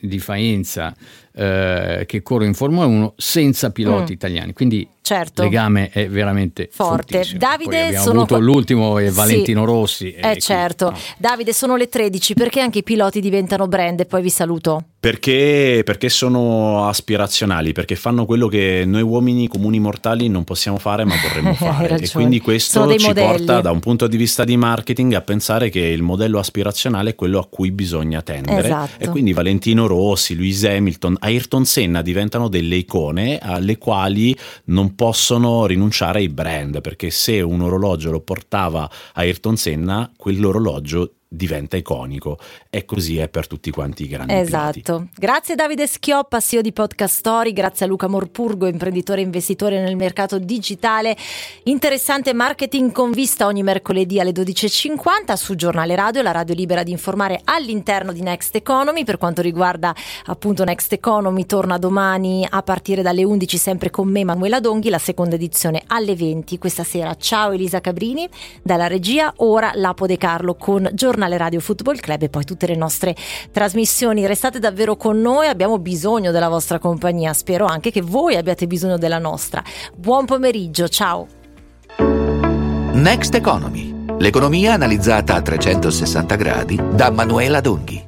di Faenza, eh, che corrono in Formula 1 senza piloti Mm. italiani. Quindi Certo. il legame è veramente Forte. fortissimo. Davide, Poi abbiamo sono avuto l'ultimo Sì. Valentino Rossi. e Eh quindi- certo. Davide, sono le 13 perché anche i piloti diventano brand e poi vi saluto. Perché, perché sono aspirazionali, perché fanno quello che noi uomini comuni mortali non possiamo fare ma vorremmo Hai fare. e quindi questo ci modelli. porta da un punto di vista di marketing a pensare che il modello aspirazionale è quello a cui bisogna tendere. Esatto. E quindi Valentino Rossi, Lewis Hamilton, Ayrton Senna diventano delle icone alle quali non possono rinunciare i brand, perché se un orologio lo portava Ayrton Senna, quell'orologio diventa iconico e così è per tutti quanti i grandi piloti. Esatto. Grazie Davide Schioppa, CEO di Podcast Story, grazie a Luca Morpurgo, imprenditore e investitore nel mercato digitale. Interessante marketing con vista ogni mercoledì alle 12.50 su Giornale Radio, la radio libera di informare all'interno di Next Economy. Per quanto riguarda appunto Next Economy, torna domani a partire dalle 11 sempre con me Manuela Donghi, la seconda edizione alle 20 questa sera. Ciao Elisa Cabrini dalla regia, ora Lapo De Carlo con Giornale Radio Football Club e poi tutte le nostre trasmissioni. Restate davvero con noi, abbiamo bisogno della vostra compagnia, spero anche che voi abbiate bisogno della nostra. Buon pomeriggio, ciao! Next Economy, l'economia analizzata a 360 gradi da Manuela Donghi.